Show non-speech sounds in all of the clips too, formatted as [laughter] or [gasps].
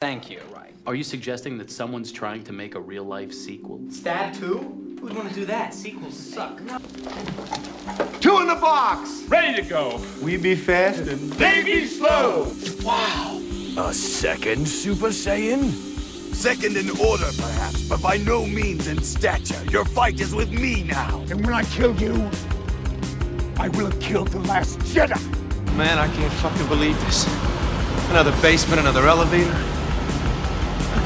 Thank you. Right. Are you suggesting that someone's trying to make a real life sequel? Stab 2? Who'd want to do that? Sequels suck. Two in the box. Ready to go. We be fast and They be slow. Wow. A second Super Saiyan? Second in order, perhaps, but by no means in stature. Your fight is with me now. And when I kill you, I will have killed the last Jedi. Man, I can't fucking believe this. Another basement, another elevator.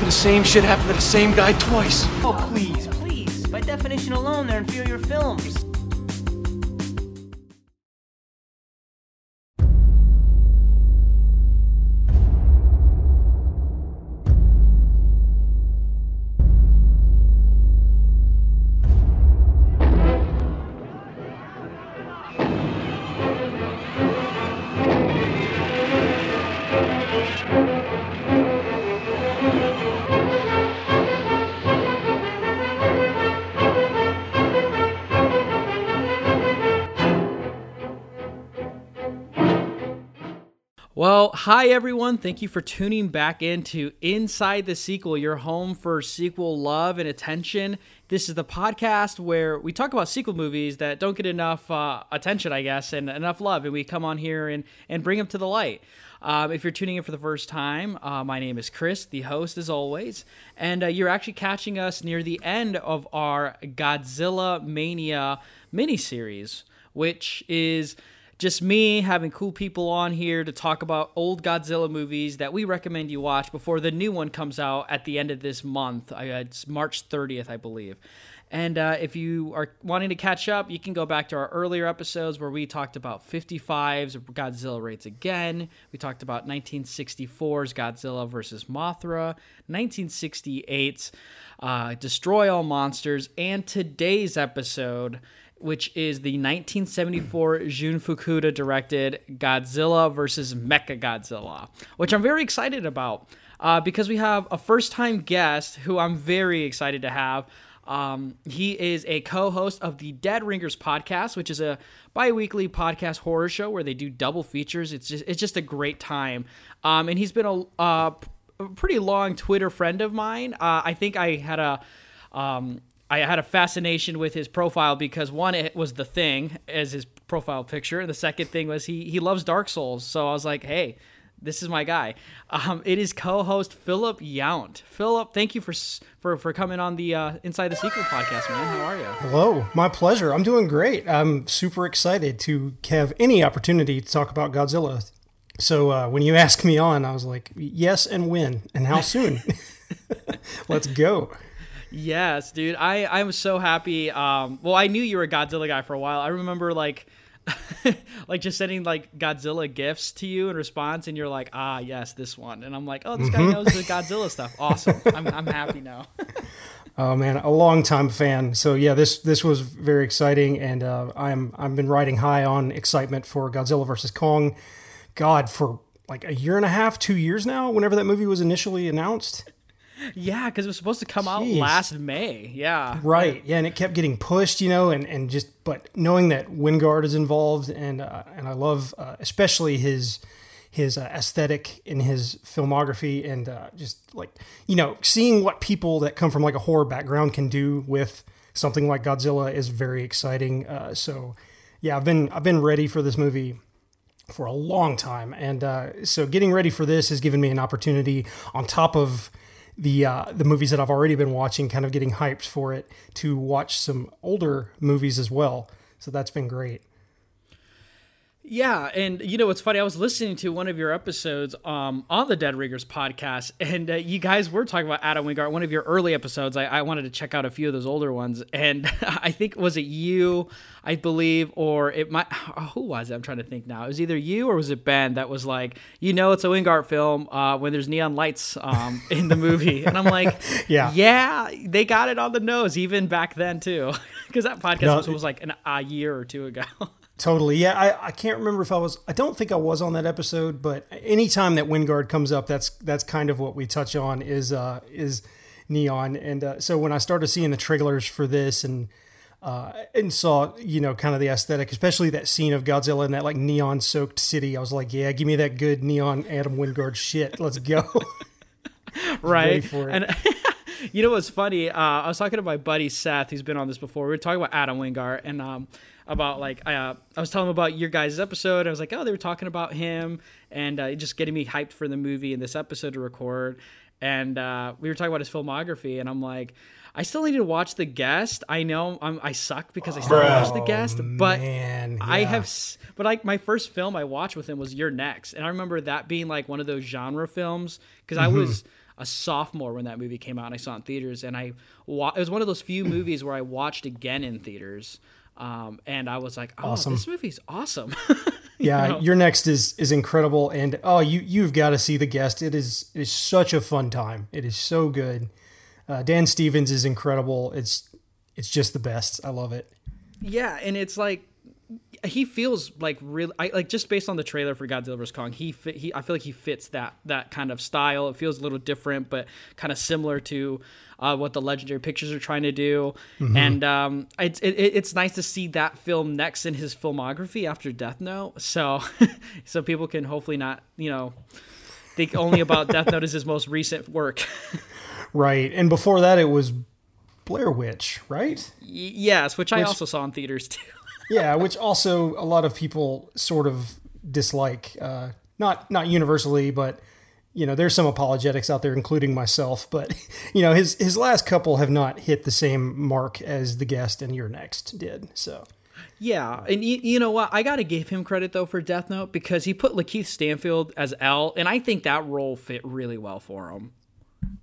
The same shit happen to the same guy twice? Oh, please, please. By definition alone, they're inferior films. Well, hi everyone. Thank you for tuning back into Inside the Sequel, your home for sequel love and attention. This is the podcast where we talk about sequel movies that don't get enough uh, attention, I guess, and enough love, and we come on here and, and bring them to the light. Um, if you're tuning in for the first time, uh, my name is Chris, the host as always, and uh, you're actually catching us near the end of our Godzilla Mania miniseries, which is just me having cool people on here to talk about old Godzilla movies that we recommend you watch before the new one comes out at the end of this month. It's March 30th, I believe. And uh, if you are wanting to catch up, you can go back to our earlier episodes where we talked about 55's Godzilla Raids Again. We talked about 1964's Godzilla versus Mothra, 1968's uh, Destroy All Monsters, and today's episode which is the 1974 Jun Fukuda directed Godzilla versus Mecha Godzilla, which I'm very excited about uh, because we have a first time guest who I'm very excited to have. Um, he is a co host of the Dead Ringers podcast, which is a bi weekly podcast horror show where they do double features. It's just, it's just a great time. Um, and he's been a, uh, a pretty long Twitter friend of mine. Uh, I think I had a. Um, I had a fascination with his profile because one, it was the thing as his profile picture, and the second thing was he he loves Dark Souls. So I was like, hey, this is my guy. Um, it is co-host Philip Yount. Philip, thank you for for for coming on the uh, Inside the Sequel podcast, man. How are you? Hello, my pleasure. I'm doing great. I'm super excited to have any opportunity to talk about Godzilla. So uh, when you asked me on, I was like, yes, and when, and how soon? [laughs] [laughs] Let's go. Yes, dude. I I was so happy. Um, well, I knew you were a Godzilla guy for a while. I remember like. [laughs] like just sending like Godzilla gifts to you in response, and you're like, ah, yes, this one, and I'm like, oh, this guy mm-hmm. knows the Godzilla stuff. Awesome, I'm, I'm happy now. [laughs] oh man, a long time fan. So yeah, this this was very exciting, and uh, I'm I've been riding high on excitement for Godzilla versus Kong. God, for like a year and a half, two years now. Whenever that movie was initially announced. Yeah, because it was supposed to come Jeez. out last May. Yeah. Right. Yeah, and it kept getting pushed, you know, and, and just but knowing that Wingard is involved, and uh, and I love uh, especially his his uh, aesthetic in his filmography, and uh, just like you know seeing what people that come from like a horror background can do with something like Godzilla is very exciting. Uh, so yeah, I've been I've been ready for this movie for a long time, and uh, so getting ready for this has given me an opportunity on top of the uh, the movies that I've already been watching, kind of getting hyped for it, to watch some older movies as well. So that's been great. Yeah, and you know what's funny? I was listening to one of your episodes um, on the Dead Ringers podcast, and uh, you guys were talking about Adam Wingard. One of your early episodes, I, I, wanted to check out a few of those older ones, and [laughs] I think was it you, I believe, or it might. [sighs] Who was it? I'm trying to think now. It was either you or was it Ben that was like, you know, it's a Wingard film uh, when there's neon lights um, in the movie, [laughs] and I'm like, [laughs] yeah, yeah, they got it on the nose even back then too, because that podcast no, was, was like an, a year or two ago. Totally. Yeah, I, I can't remember if I was I don't think I was on that episode, but anytime that Wingard comes up, that's that's kind of what we touch on is uh is neon. And uh, so when I started seeing the trailers for this and uh, and saw you know kind of the aesthetic, especially that scene of Godzilla in that like neon soaked city, I was like, yeah, give me that good neon Adam Wingard shit. Let's go. [laughs] right? And [laughs] you know what's funny? Uh, I was talking to my buddy Seth, who's been on this before. We were talking about Adam Wingard and um, about like uh, I was telling him about your guys' episode. I was like, oh, they were talking about him and uh, just getting me hyped for the movie and this episode to record. And uh, we were talking about his filmography, and I'm like, I still need to watch The Guest. I know I'm, I suck because I still haven't watched The Guest, but man, I have. But like my first film I watched with him was You're Next, and I remember that being like one of those genre films because I was a sophomore when that movie came out and I saw it in theaters, and I wa- it was one of those few movies where I watched again in theaters. Um, and I was like, "Oh, Awesome. this movie's awesome!" [laughs] Yeah, know? you're next is is incredible, and oh, you you've got to see the guest. It is it is such a fun time. It is so good. Uh, Dan Stevens is incredible. It's it's just the best. I love it. Yeah, and it's like he feels like really I, like just based on the trailer for Godzilla vs Kong, he fit, he I feel like he fits that that kind of style. It feels a little different, but kind of similar to uh, what the Legendary Pictures are trying to do. And um, it's it, it's nice to see that film next in his filmography after Death Note. So [laughs] so people can hopefully not you know think only about Death Note as his most recent work. [laughs] Right, and before that, it was Blair Witch, right? Y- yes, which I also saw in theaters too. Yeah, which also a lot of people sort of dislike. Uh, not not universally, but you know, there's some apologetics out there, including myself. But [laughs] you know, his his last couple have not hit the same mark as the guest and you're next did. So Yeah, and you, you know what? I got to give him credit though for Death Note because he put Lakeith Stanfield as L, and I think that role fit really well for him.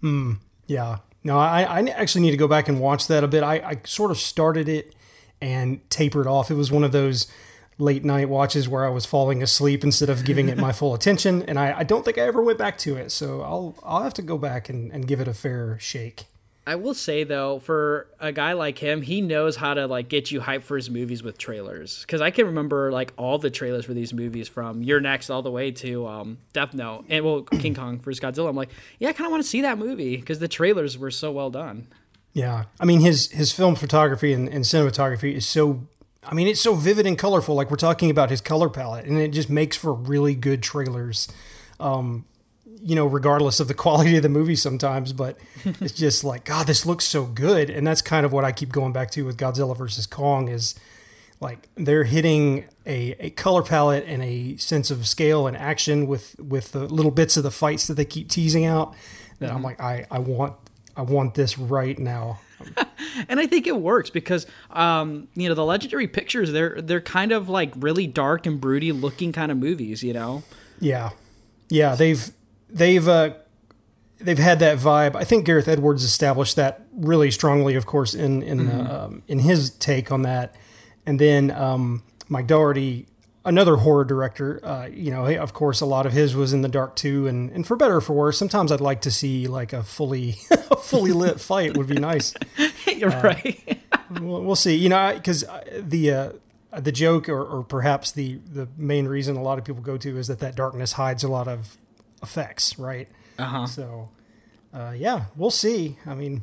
Hmm. yeah, no, I I actually need to go back and watch that a bit. I, I sort of started it and tapered off. It was one of those late night watches where I was falling asleep instead of giving it my [laughs] full attention, and I, I don't think I ever went back to it. So I'll I'll have to go back and, and give it a fair shake. I will say though, for a guy like him, he knows how to like get you hyped for his movies with trailers. Because I can remember like all the trailers for these movies from You're Next all the way to um, Death Note and well King Kong vs Godzilla. I'm like, yeah, I kind of want to see that movie because the trailers were so well done. Yeah, I mean his his film photography and, and cinematography is so. I mean, it's so vivid and colorful. Like we're talking about his color palette, and it just makes for really good trailers. Um, you know, regardless of the [laughs] quality of the movie sometimes, but [laughs] it's just like God, this looks so good, and that's kind of what I keep going back to with Godzilla versus Kong is like they're hitting a, a color palette and a sense of scale and action with with the little bits of the fights that they keep teasing out. That I'm like, I I want I want this right now. [laughs] and I think it works because um, you know the legendary pictures they're they're kind of like really dark and broody looking kind of movies, you know. Yeah, yeah, they've they've uh, they've had that vibe. I think Gareth Edwards established that really strongly, of course, in in uh, um, in his take on that, and then um, Mike Dougherty, another horror director. Uh, you know, of course, a lot of his was in the dark too, and and for better or for worse, sometimes I'd like to see like a fully [laughs] a fully lit fight would be nice. [laughs] You're right. [laughs] We'll, we'll see. You know, because the uh, the joke, or, or perhaps the the main reason a lot of people go to is that that darkness hides a lot of effects, right? Uh huh. So, uh, yeah, we'll see. I mean,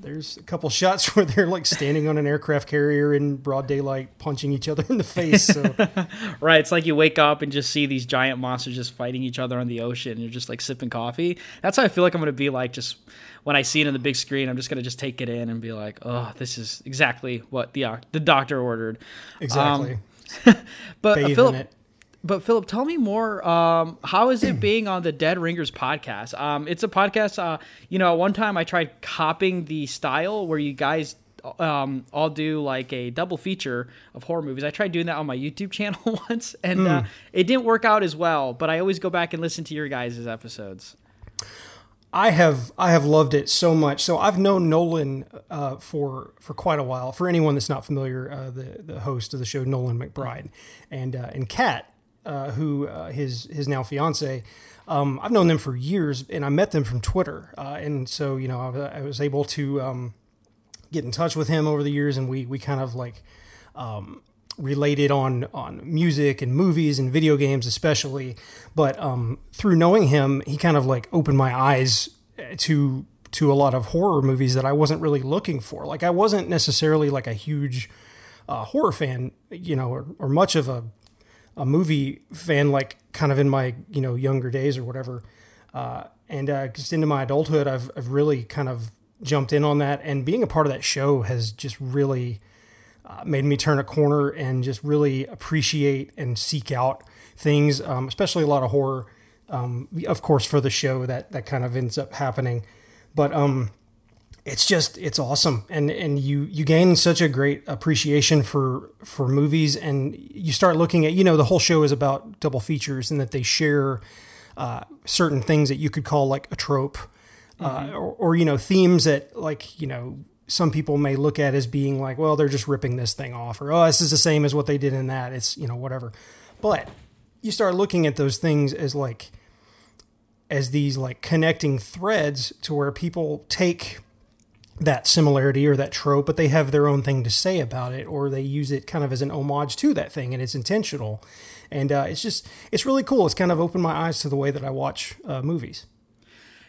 there's a couple shots [laughs] where they're like standing on an aircraft carrier in broad daylight, punching each other in the face. So, [laughs] Right. It's like you wake up and just see these giant monsters just fighting each other on the ocean. And you're just like sipping coffee. That's how I feel like I'm going to be like just when I see it on the big screen. I'm just going to just take it in and be like, oh, this is exactly what the uh, the doctor ordered. exactly. [laughs] But Bathe in Philip, it. But Philip, tell me more. Um, how is it being on the Dead Ringers podcast? Um, it's a podcast. Uh, you know, at one time I tried copying the style where you guys um, all do like a double feature of horror movies. I tried doing that on my YouTube [laughs] channel once, and uh, it didn't work out as well. But I always go back and listen to your guys' episodes. I have I have loved it so much. So I've known Nolan uh, for for quite a while. For anyone that's not familiar, uh, the the host of the show, Nolan McBride, and uh, and Kat, uh, who uh, his his now fiance. Um, I've known them for years, and I met them from Twitter. Uh, and so you know, I, I was able to um, get in touch with him over the years, and we we kind of like um, related on on music and movies and video games especially but um, through knowing him he kind of like opened my eyes to to a lot of horror movies that I wasn't really looking for like I wasn't necessarily like a huge uh, horror fan you know or, or much of a a movie fan like kind of in my you know younger days or whatever uh, and uh, just into my adulthood, I've I've really kind of jumped in on that, and being a part of that show has just really uh, made me turn a corner and just really appreciate and seek out things, um, especially a lot of horror. Um, of course, for the show that that kind of ends up happening, but um, it's just it's awesome, and and you you gain such a great appreciation for for movies, and you start looking at you know the whole show is about double features and that they share uh, certain things that you could call like a trope, uh, or, or you know themes that like you know some people may look at as being like, well, they're just ripping this thing off, or oh, this is the same as what they did in that. It's you know whatever, but you start looking at those things as like as these like connecting threads to where people take that similarity or that trope, but they have their own thing to say about it, or they use it kind of as an homage to that thing, and it's intentional. And uh, it's just it's really cool. It's kind of opened my eyes to the way that I watch uh, movies.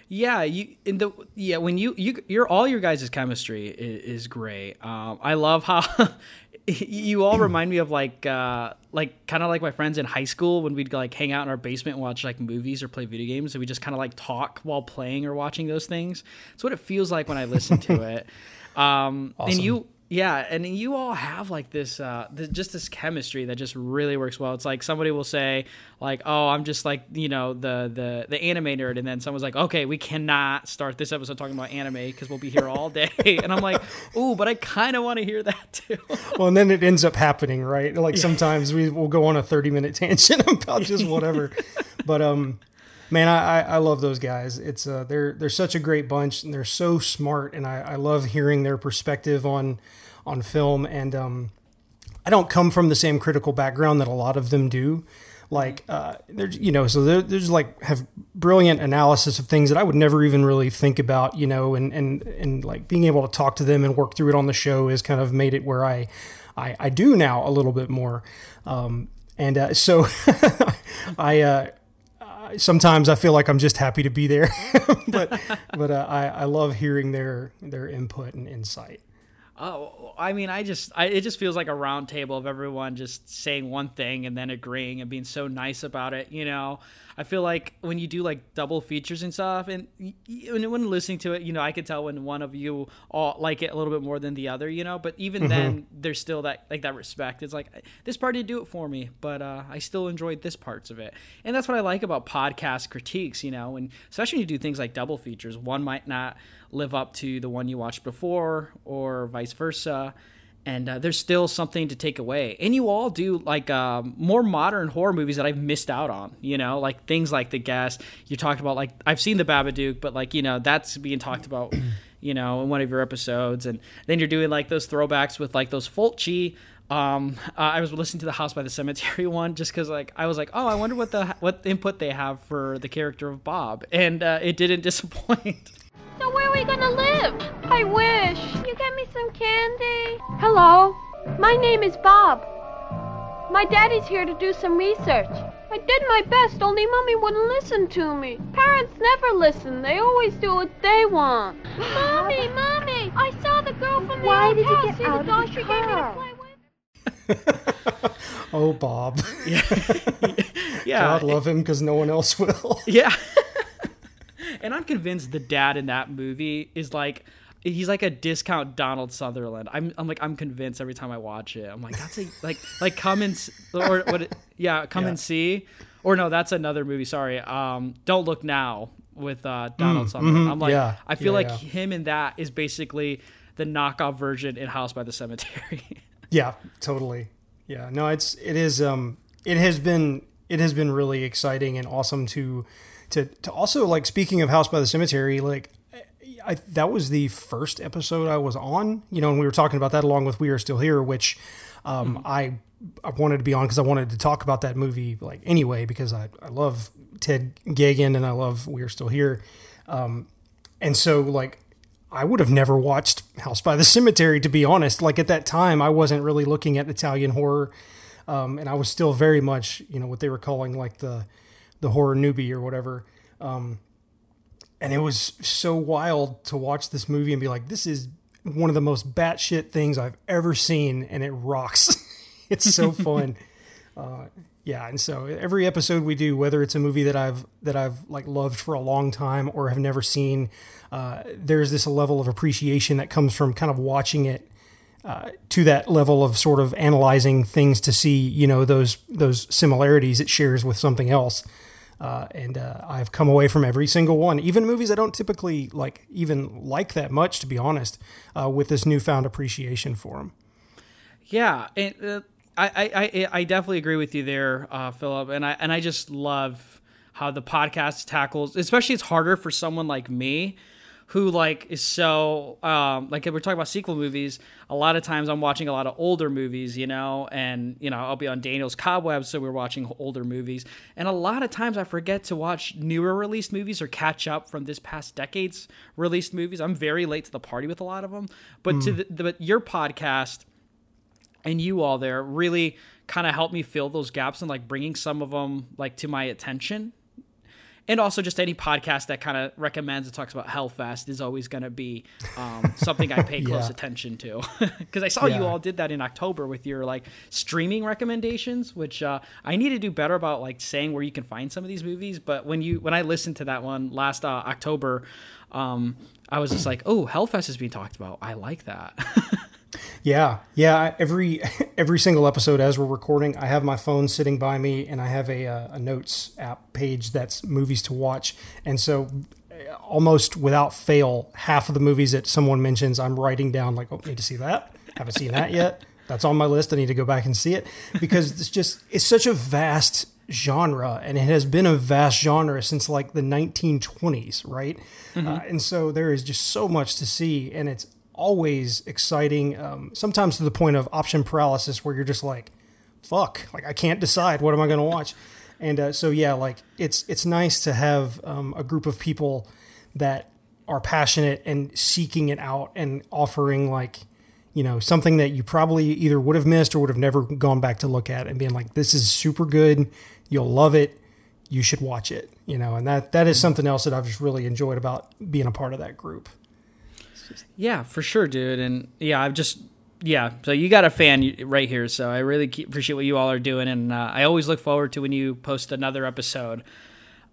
Yeah, you in the yeah when you you your all your guys' chemistry is, is great. Um, I love how [laughs] [laughs] you all remind me of like uh, like kind of like my friends in high school when we'd like hang out in our basement and watch like movies or play video games and we just kind of like talk while playing or watching those things. It's what it feels like when I listen to it. [laughs] Um, Awesome. And you yeah, and you all have like this, uh, th- just this chemistry that just really works well. It's like somebody will say, like, "Oh, I'm just like you know the the the anime nerd," and then someone's like, "Okay, we cannot start this episode talking about anime because we'll be here all day." [laughs] and I'm like, "Ooh, but I kind of want to hear that [laughs] too." Well, and then it ends up happening, right? Like sometimes we will go on a thirty minute tangent [laughs] about just whatever. but um, man, I, I love those guys. It's uh, they're they're such a great bunch, and they're so smart, and I, I love hearing their perspective on on film. And um, I don't come from the same critical background that a lot of them do. Like, uh, there's, you know, so they're, there's like have brilliant analysis of things that I would never even really think about, you know, and, and, and like being able to talk to them and work through it on the show has kind of made it where I, I, I do now a little bit more. Um, and uh, so [laughs] I, uh, sometimes I feel like I'm just happy to be there, [laughs] but, but uh, I, I love hearing their, their input and insight. Oh, I mean, I just, I, it just feels like a round table of everyone just saying one thing and then agreeing and being so nice about it. You know, I feel like when you do like double features and stuff, and when, when listening to it, you know, I could tell when one of you all like it a little bit more than the other. You know, but even then, there's still that like that respect. It's like this part didn't do it for me, but uh, I still enjoyed this parts of it, and that's what I like about podcast critiques. You know, and especially when you do things like double features, one might not live up to the one you watched before or vice versa and uh, there's still something to take away. And you all do like um, more modern horror movies that i've missed out on you know like things like the guest. You talked about like i've seen the babadook but like you know that's being talked about [clears throat] you know in one of your episodes. And then you're doing like those throwbacks with like those fulci. Um, uh, I was listening to the House by the Cemetery [laughs] one just because, like, I was like, oh, I wonder what the what input they have for the character of Bob, and uh, it didn't [laughs] disappoint. So where are we gonna live? I wish. You get me some candy? Hello. My name is Bob. My daddy's here to do some research. I did my best, only Mommy wouldn't listen to me. Parents never listen. They always do what they want. [gasps] Mommy, Mommy! I saw the girl from the Why old did you get See out the of doll the she gave me to car? play with? [laughs] Oh, Bob. [laughs] yeah, God love him because no one else will. Yeah. [laughs] and I'm convinced the dad in that movie is like he's like a discount Donald Sutherland. I'm I'm like I'm convinced every time I watch it. I'm like that's a like like come and or what it- yeah, come and see. Or no, that's another movie, sorry. Um Don't Look Now with uh Donald Sutherland. I'm like yeah, I feel yeah, like yeah. him in that is basically the knockoff version in House by the Cemetery. [laughs] Yeah, totally. Yeah, no, it's it is um it has been it has been really exciting and awesome to to to also like speaking of House by the Cemetery, like I that was the first episode I was on, you know, and we were talking about that along with We Are Still Here, which um I I wanted to be on because I wanted to talk about that movie like anyway because I I love Ted Geoghegan and I love We Are Still Here. Um and so like I would have never watched House by the Cemetery to be honest. Like at that time, I wasn't really looking at Italian horror, um, and I was still very much you know what they were calling like the the horror newbie or whatever. Um, and it was so wild to watch this movie and be like, this is one of the most batshit things I've ever seen, and it rocks. [laughs] it's so [laughs] fun. Uh, Yeah, and so every episode we do, whether it's a movie that I've that I've like loved for a long time or have never seen, uh, there's this level of appreciation that comes from kind of watching it uh, to that level of sort of analyzing things to see, you know, those those similarities it shares with something else. Uh, and uh, I've come away from every single one, even movies I don't typically like, even like that much, to be honest, uh, with this newfound appreciation for them. Yeah, and uh, I, I, I definitely agree with you there, uh, Philip, and I and I just love how the podcast tackles. Especially, it's harder for someone like me, who like is so um, like if we're talking about sequel movies. A lot of times, I'm watching a lot of older movies, you know, and you know I'll be on Daniel's Cobwebs, so we're watching older movies, and a lot of times I forget to watch newer released movies or catch up from this past decade's released movies. I'm very late to the party with a lot of them, but mm. to the, the, your podcast and you all there really kind of helped me fill those gaps and like bringing some of them like to my attention and also just any podcast that kind of recommends and talks about Hellfest is always going to be um, something I pay [laughs] close attention to [laughs] because I saw yeah. you all did that in October with your like streaming recommendations, which uh, I need to do better about like saying where you can find some of these movies. But when you when I listened to that one last uh, October, um, I was just like, oh, Hellfest is being talked about. I like that. [laughs] Yeah, yeah. Every [laughs] every single episode as we're recording, I have my phone sitting by me, and I have a, uh, a notes app page that's movies to watch, and so uh, almost without fail, half of the movies that someone mentions, I'm writing down like, oh, need to see that. Haven't seen that yet. That's on my list. I need to go back and see it because it's just it's such a vast genre, and it has been a vast genre since like the 1920s, right? Mm-hmm. Uh, and so there is just so much to see, and it's always exciting. Um, sometimes to the point of option paralysis, where you're just like, "Fuck!" Like I can't decide what am I going to watch. And uh, so yeah, like it's it's nice to have um, a group of people that are passionate and seeking it out and offering like you know something that you probably either would have missed or would have never gone back to look at and being like this is super good you'll love it you should watch it you know and that that is something else that i've just really enjoyed about being a part of that group yeah, for sure, dude. And yeah, I've just yeah. So you got a fan right here. So I really appreciate what you all are doing, and uh, I always look forward to when you post another episode.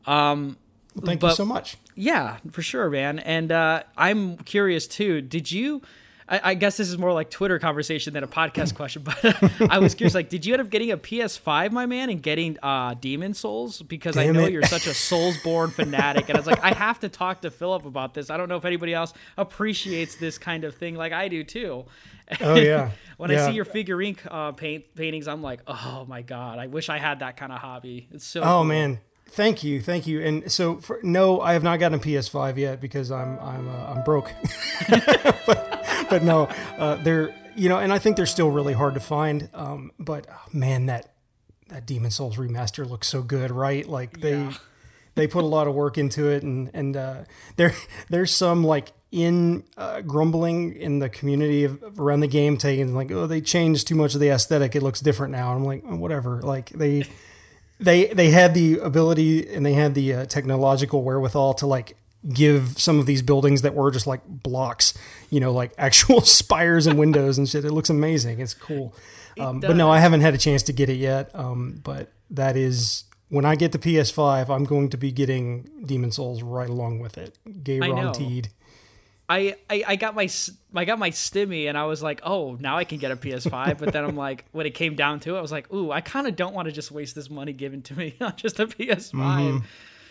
Um, well, thank but, you so much. Yeah, for sure, man. And uh, I'm curious too. Did you? I, I, guess this is more like Twitter conversation than a podcast question, [laughs] but I was curious. Like, did you end up getting a PS5, my man, and getting uh, Demon's Souls? Because Damn I know it. you're such a Soulsborne fanatic, and I was like, I have to talk to Philip about this. I don't know if anybody else appreciates this kind of thing like I do too. Oh yeah. [laughs] when yeah. I see your figurine uh, paint paintings, I'm like, oh my god, I wish I had that kind of hobby. It's so. Oh cool. man, Thank you, thank you. And so, for, no, I have not gotten a PS5 yet because I'm I'm uh, I'm broke. [laughs] but, but, no, uh, they're you know, and I think they're still really hard to find. Um, but oh, man, that that Demon's Souls remaster looks so good, right? Like they yeah. they put a lot of work into it, and and uh, there there's some like in uh, grumbling in the community of, around the game, taking like, oh, they changed too much of the aesthetic. It looks different now. And I'm like, oh, whatever. Like they they they had the ability and they had the uh, technological wherewithal to like give some of these buildings that were just like blocks, you know, like [laughs] actual spires and windows and shit. It looks amazing. It's cool. Um, but no, I haven't had a chance to get it yet. Um, but that is when I get the PS5, I'm going to be getting Demon's Souls right along with it. Gay Ron Teed. I, I, I got my I got my stimmy and I was like, oh, now I can get a PS5. But then I'm [laughs] like, when it came down to it, I was like, ooh, I kind of don't want to just waste this money given to me [laughs] on just a PS5. Mm-hmm.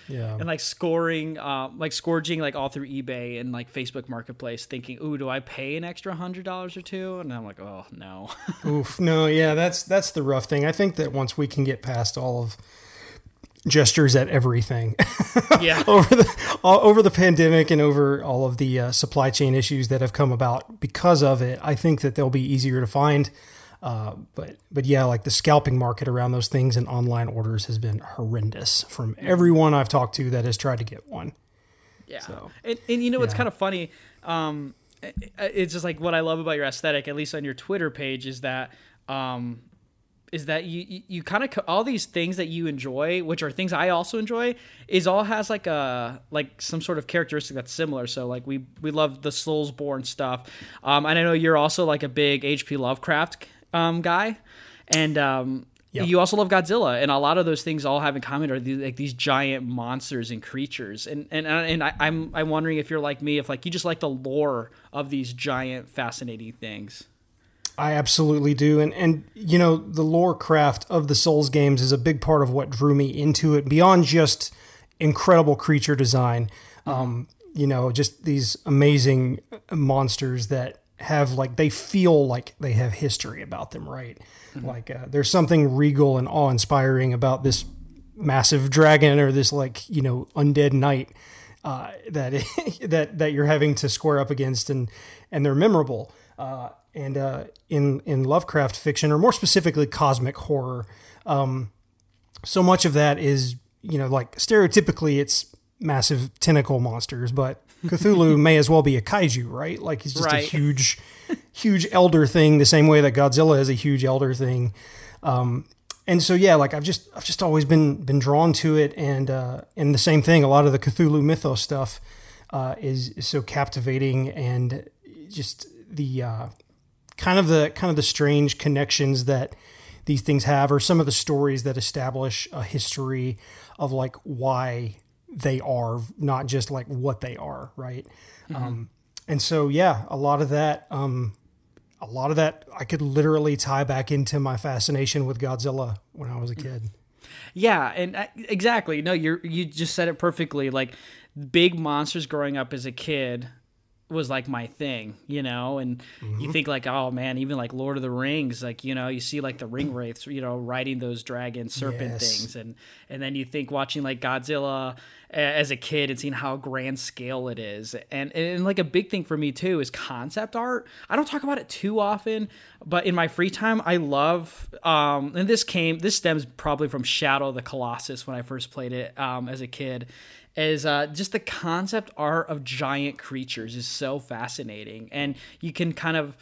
Yeah. And like scoring, uh, like scourging like all through eBay and like Facebook Marketplace, thinking, ooh, do I pay an extra hundred dollars or two? And I'm like, oh no. [laughs] Oof, no, yeah, that's that's the rough thing. I think that once we can get past all of gestures at everything. [laughs] Yeah. over the all, over the pandemic and over all of the uh, supply chain issues that have come about because of it, I think that they'll be easier to find. Uh, but but yeah, like the scalping market around those things and online orders has been horrendous from everyone I've talked to that has tried to get one. Yeah, so, and, and you know what's yeah. kind of funny? Um, it's just like what I love about your aesthetic, at least on your Twitter page, is that um, is that you you, you kind of all these things that you enjoy which are things i also enjoy is all has like a like some sort of characteristic that's similar so like we we love the soulsborne stuff um and i know you're also like a big hp lovecraft um guy and um Yep. you also love Godzilla, and a lot of those things all have in common are these, like these giant monsters and creatures. And and and I, I'm I'm wondering if you're like me, if like you just like the lore of these giant, fascinating things. I absolutely do. And and you know, the lore craft of the Souls games is a big part of what drew me into it beyond just incredible creature design. Um, you know, just these amazing monsters that have like they feel like they have history about them, right? Like uh, there's something regal and awe-inspiring about this massive dragon or this like, you know, undead knight uh, that [laughs] that that you're having to square up against and and they're memorable. Uh, and uh, in in Lovecraft fiction, or more specifically cosmic horror, um, so much of that is you know like stereotypically it's massive tentacle monsters, but Cthulhu [laughs] may as well be a kaiju, right? Like he's just Right. a huge, [laughs] huge elder thing, the same way that Godzilla is a huge elder thing. Um, and so yeah, like I've just I've just always been been drawn to it, and uh, and the same thing. A lot of the Cthulhu mythos stuff uh, is, is so captivating, and just the uh, kind of the kind of the strange connections that these things have, or some of the stories that establish a history of like why they are, not just like what they are, right? Um, and so yeah, a lot of that. Um, a lot of that I could literally tie back into my fascination with Godzilla when I was a kid. Yeah, and I, exactly. No, you you just said it perfectly. Like big monsters growing up as a kid was like my thing, you know. And you think like, oh man, even like Lord of the Rings, like you know, you see like the ring wraiths, you know, riding those dragon serpent Yes. things, and and then you think watching like Godzilla as a kid and seeing how grand scale it is, and and like a big thing for me too is concept art. I don't talk about it too often, but in my free time, I love. Um, and this came, this stems probably from Shadow of the Colossus when I first played it um, as a kid. Is uh, just the concept art of giant creatures is so fascinating, and you can kind of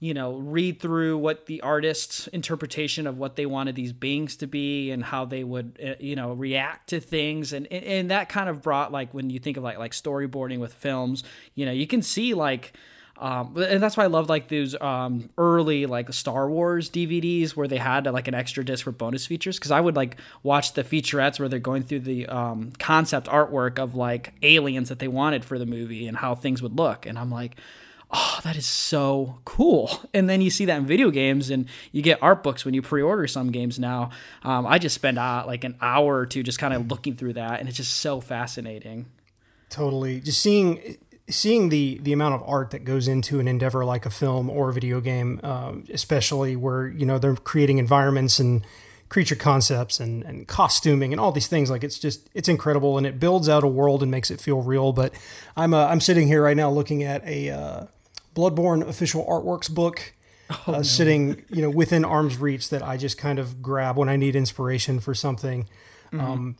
you know read through what the artist's interpretation of what they wanted these beings to be and how they would uh, you know react to things. And, and and that kind of brought like when you think of like like storyboarding with films you know you can see like um, and that's why I love like those um, early like Star Wars DVDs where they had like an extra disc for bonus features because I would like watch the featurettes where they're going through the um, concept artwork of like aliens that they wanted for the movie and how things would look and I'm like oh, that is so cool. [laughs] And then you see that in video games, and you get art books when you pre-order some games now. Um, I just spend uh, like an hour or two just kind of looking through that, and it's just so fascinating. Totally. Just seeing seeing the the amount of art that goes into an endeavor like a film or a video game, um, especially where you know they're creating environments and creature concepts and, and costuming and all these things. Like it's just it's incredible and it builds out a world and makes it feel real. But I'm uh, I'm sitting here right now looking at a uh, Bloodborne official artworks book. uh, Sitting, you know, within arm's reach that I just kind of grab when I need inspiration for something, um,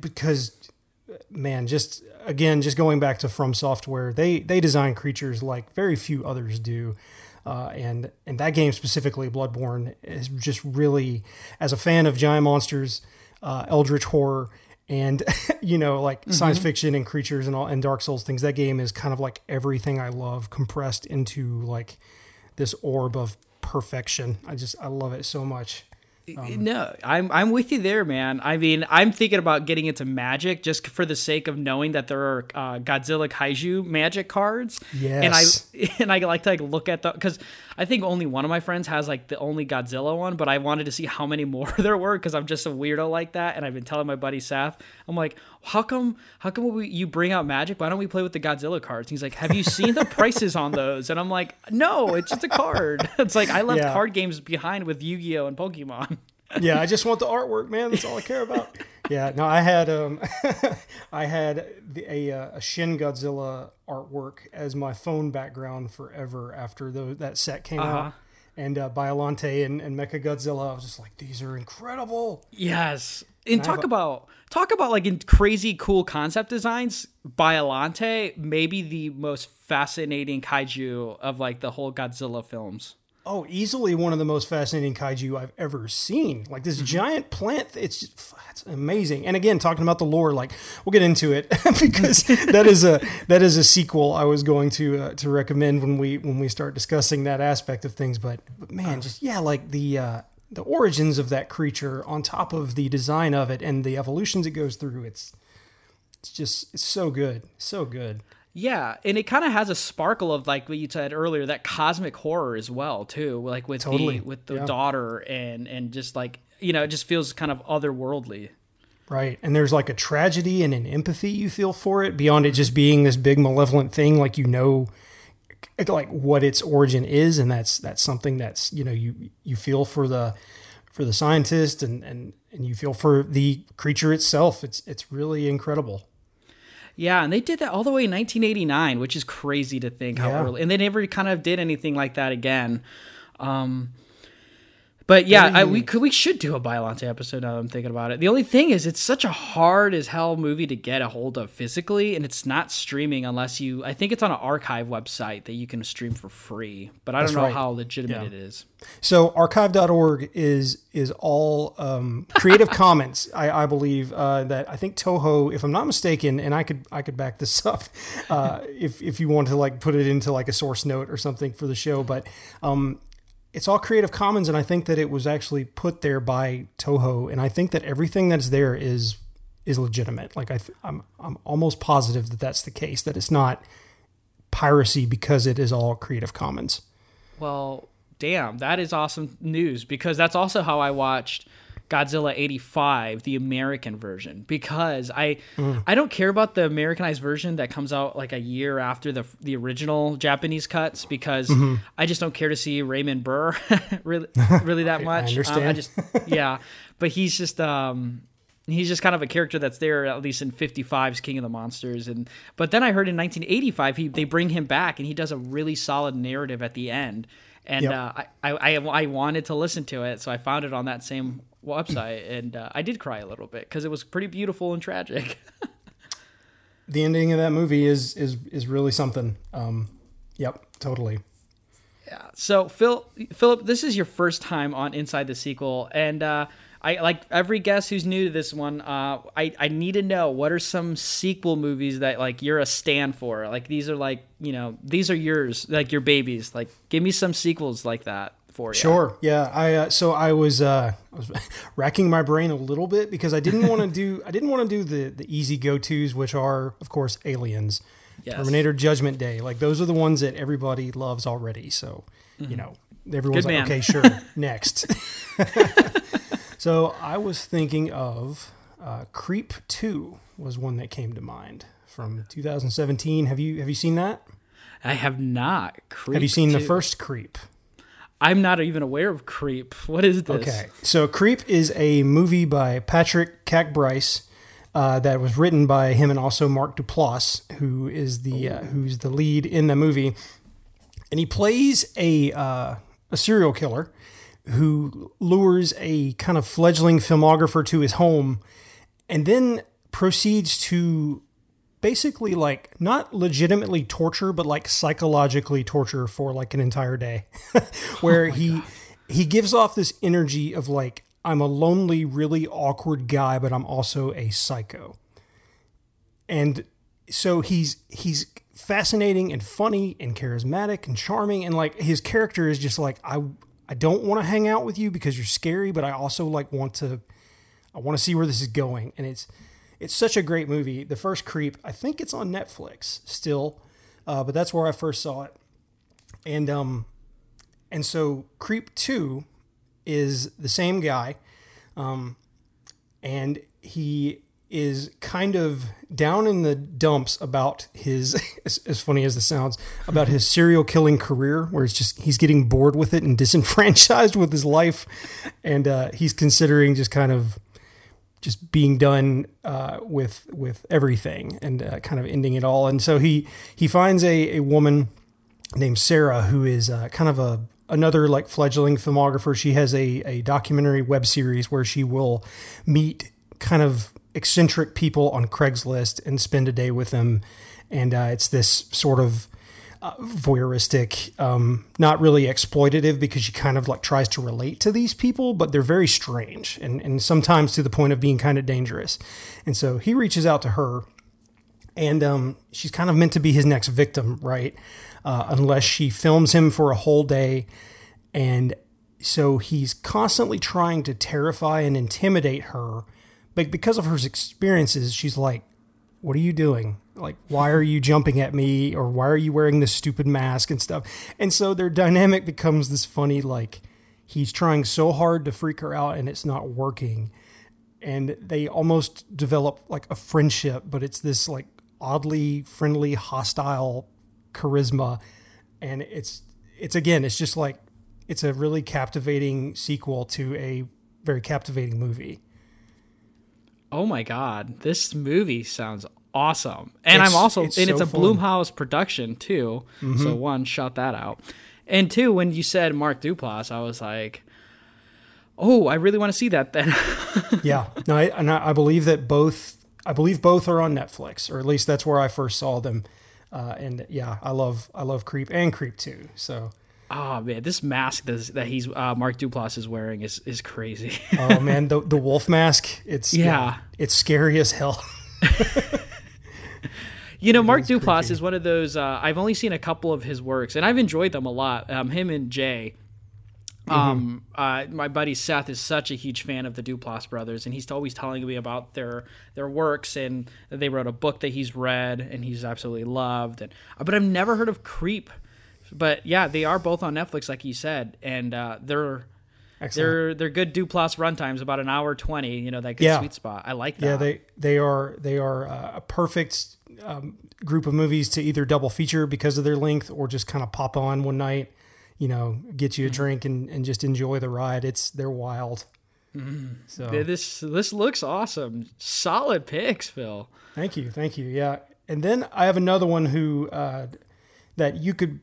because man, just again, just going back to From Software, they they design creatures like very few others do, uh, and and that game specifically, Bloodborne, is just really, as a fan of giant monsters, uh, eldritch horror, and [laughs] you know like science fiction and creatures and all and Dark Souls things. That game is kind of like everything I love compressed into like this orb of perfection. I just I love it so much. No, I'm I'm with you there, man. I mean, I'm thinking about getting into Magic just for the sake of knowing that there are uh, Godzilla Kaiju Magic cards. Yes, And I [laughs] and I like to like look at the because I think only one of my friends has like the only Godzilla one, but I wanted to see how many [laughs] more there were because I'm just a weirdo like that. And I've been telling my buddy Seth, I'm like, how come how come we, you bring out Magic? Why don't we play with the Godzilla cards? And he's like, have you seen the prices on those? And I'm like, no, it's just a card. [laughs] It's like I left Yeah. card games behind with Yu-Gi-Oh and Pokemon. [laughs] yeah, I just want the artwork, man. That's all I care about. yeah, no, I had um, [laughs] I had the, a uh, a Shin Godzilla artwork as my phone background forever after the, that set came Uh-huh. out, and uh, Biolante and, and Mecha Godzilla. I was just like, these are incredible. Yes. And talk about talk about like in crazy cool concept designs. Biolante, maybe the most fascinating kaiju of like the whole Godzilla films. Oh, easily one of the most fascinating kaiju I've ever seen. Like this giant plant, it's just, it's amazing. And again, talking about the lore, like we'll get into it [laughs] because [laughs] that is a that is a sequel I was going to uh, to recommend when we when we start discussing that aspect of things. But, but man, just yeah, like the uh, the origins of that creature on top of the design of it and the evolutions it goes through. It's it's just it's so good, so good. Yeah, and it kind of has a sparkle of like what you said earlier, that cosmic horror as well too, like with Totally, the with the yeah. daughter and and just like you know, it just feels kind of otherworldly. Right. And there's like a tragedy and an empathy you feel for it beyond it just being this big malevolent thing. Like you know, like what its origin is, and that's that's something that's you know you you feel for the for the scientist and and and you feel for the creature itself. It's it's really incredible. Yeah, and they did that all the way in 1989, which is crazy to think how Yeah. early. And they never kind of did anything like that again. Um, but yeah, I, we could we should do a Biolante episode now that I'm thinking about it. The only thing is, it's such a hard as hell movie to get a hold of physically, and it's not streaming unless you. I think it's on an archive website that you can stream for free, but I That's don't know right. how legitimate Yeah. it is. So archive.org is is all um, Creative [laughs] Commons, I, I believe. Uh, that I think Toho, if I'm not mistaken, and I could I could back this [laughs] up, uh, if if you want to like put it into like a source note or something for the show, but um, it's all Creative Commons, and I think that it was actually put there by Toho, and I think that everything that's there is is legitimate. Like I, th- I'm I'm almost positive that that's the case. That it's not piracy because it is all Creative Commons. Well, damn, that is awesome news because that's also how I watched Godzilla 85, the American version because I Mm. I don't care about the Americanized version that comes out like a year after the the original Japanese cuts because Mhm. I just don't care to see Raymond Burr [laughs] really [laughs] really that I- I much. Um, understand. just yeah, but he's just um he's just kind of a character that's there at least in 55's King of the Monsters and but then I heard in 1985 he they bring him back and he does a really solid narrative at the end and Yep. uh, I, I I wanted to listen to it so I found it on that same website and uh, I did cry a little bit because it was pretty beautiful and tragic. [laughs] the ending of that movie is is is really something. Um, yep, totally. Yeah. So Phil, Philip, this is your first time on Inside the Sequel, and uh, I like every guest who's new to this one. Uh, I I need to know what are some sequel movies that like you're a stand for. Like these are like you know these are yours, like your babies. Like give me some sequels like that for you. Sure. Yeah. I uh, so I was uh, I was [laughs] racking my brain a little bit because I didn't want to do I didn't want to do the the easy go tos, which are of course Aliens, Yes. Terminator, Judgment Day. Like those are the ones that everybody loves already. So you know everyone's Good like, man. okay, sure, [laughs] next. [laughs] so I was thinking of uh, Creep Two was one that came to mind from 2017. Have you have you seen that? I have not. Creep have you seen the first Creep? I'm not even aware of Creep. [laughs] What is this? Okay, so Creep is a movie by Patrick Brice uh, that was written by him and also Mark Duplass, who is the uh, who's the lead in the movie, and he plays a uh, a serial killer who lures a kind of fledgling filmographer to his home, and then proceeds to basically like not legitimately torture but like psychologically torture for like an entire day. [laughs] Where oh he he gives off this energy of like I'm a lonely really awkward guy but I'm also a psycho. And so he's he's fascinating and funny and charismatic and charming and like his character is just like I I don't want to hang out with you because you're scary but I also like want to I want to see where this is going. And it's it's such a great movie. The first Creep, I think it's on Netflix still, uh, but that's where I first saw it. And um, and so Creep Two is the same guy, um, and he is kind of down in the dumps about his [laughs] as, as funny as this sounds about his serial killing career where it's just he's getting bored with it and disenfranchised [laughs] with his life and uh, he's considering just kind of just being done uh, with with everything and uh, kind of ending it all. And so he he finds a, a woman named Sarah who is uh, kind of a another like fledgling filmographer. She has a a documentary web series where she will meet kind of eccentric people on Craigslist and spend a day with them. And uh, it's this sort of uh, voyeuristic, um, not really exploitative because she kind of like tries to relate to these people, but they're very strange and, and sometimes to the point of being kind of dangerous. And so he reaches out to her and um, she's kind of meant to be his next victim, right? Uh, unless she films him for a whole day and so he's constantly trying to terrify and intimidate her. But because of her experiences, she's like, What are you doing? Like, why are you jumping at me? Or why are you wearing this stupid mask and stuff? And so their dynamic becomes this funny, like, he's trying so hard to freak her out and it's not working. And they almost develop like a friendship, but it's this like oddly friendly, hostile charisma. And it's, it's again, it's just like, it's a really captivating sequel to a very captivating movie. Oh my god, this movie sounds awesome. And It's- I'm also it's and it's a fun. Blumhouse production too. So Mhm. one, shout that out. And two, when you said Mark Duplass, I was like, "Oh, I really want to see that then." [laughs] yeah, no, I, and I believe that both. I believe both are on Netflix, or at least that's where I first saw them. Uh, and yeah, I love I love Creep and Creep too. So oh man, this mask that, that he's uh, Mark Duplass is wearing is is crazy. oh [laughs] man, the the wolf mask. It's Yeah. it's scary as hell. [laughs] You know, Mark Duplass is one of those. Uh, I've only seen a couple of his works, and I've enjoyed them a lot. Um, him and Jay. Um, uh, my buddy Seth is such a huge fan of the Duplass brothers, and he's always telling me about their their works. And they wrote a book that he's read and he's absolutely loved. And uh, but I've never heard of Creep. But yeah, they are both on Netflix, like you said, and uh, they're. Excellent. They're they're good Duplass runtimes, about an hour twenty. You know that good Yeah. sweet spot. I like that. Yeah, they they are they are uh, a perfect um, group of movies to either double feature because of their length or just kind of pop on one night. You know, get you a drink and, and just enjoy the ride. It's they're wild. So This this looks awesome. Solid picks, Phil. Thank you, thank you. Yeah, and then I have another one who uh, that you could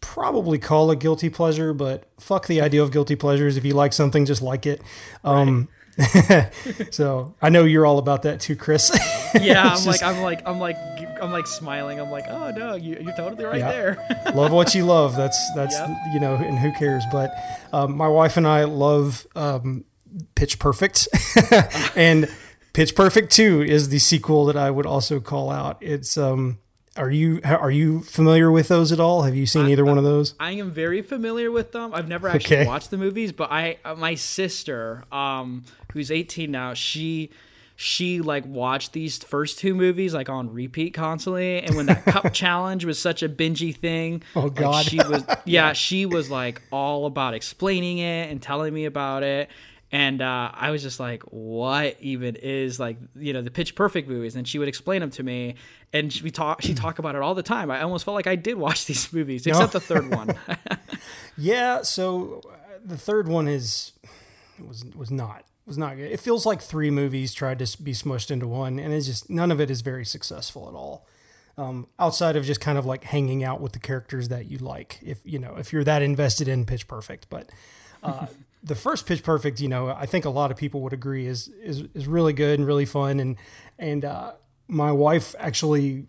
probably call a guilty pleasure, but fuck the idea of guilty pleasures. If you like something, just like it. Um, [laughs] so I know you're all about that too, Chris. [laughs] Yeah, I'm just- like I'm like I'm like I'm like smiling. I'm like, oh no, you, you're totally right Yeah. there. [laughs] love what you love. That's that's Yep. you know, and who cares? But um, my wife and I love um, Pitch Perfect, and Pitch Perfect Two is the sequel that I would also call out. It's um, are you are you familiar with those at all? Have you seen either one of those? I am very familiar with them. I've never actually Okay. watched the movies, but I uh, my sister, um, who's 18 now, she she like watched these first two movies like on repeat constantly and when that cup [laughs] challenge was such a bingey thing Oh, like, God. she was [laughs] yeah she was like all about explaining it and telling me about it and uh, I was just like, "What even is like you know the Pitch Perfect movies?" And she would explain them to me, and she, we talk she [clears throat] talk about it all the time. I almost felt like I did watch [laughs] these movies, except the third one. [laughs] Yeah. So uh, the third one is was was not was not good. It feels like three movies tried to be smushed into one, and it's just none of it is very successful at all. Um, outside of just kind of like hanging out with the characters that you like, if you know if you're that invested in Pitch Perfect, but. Uh, [laughs] the first Pitch Perfect, you know, I think a lot of people would agree is is is really good and really fun, and and uh, my wife actually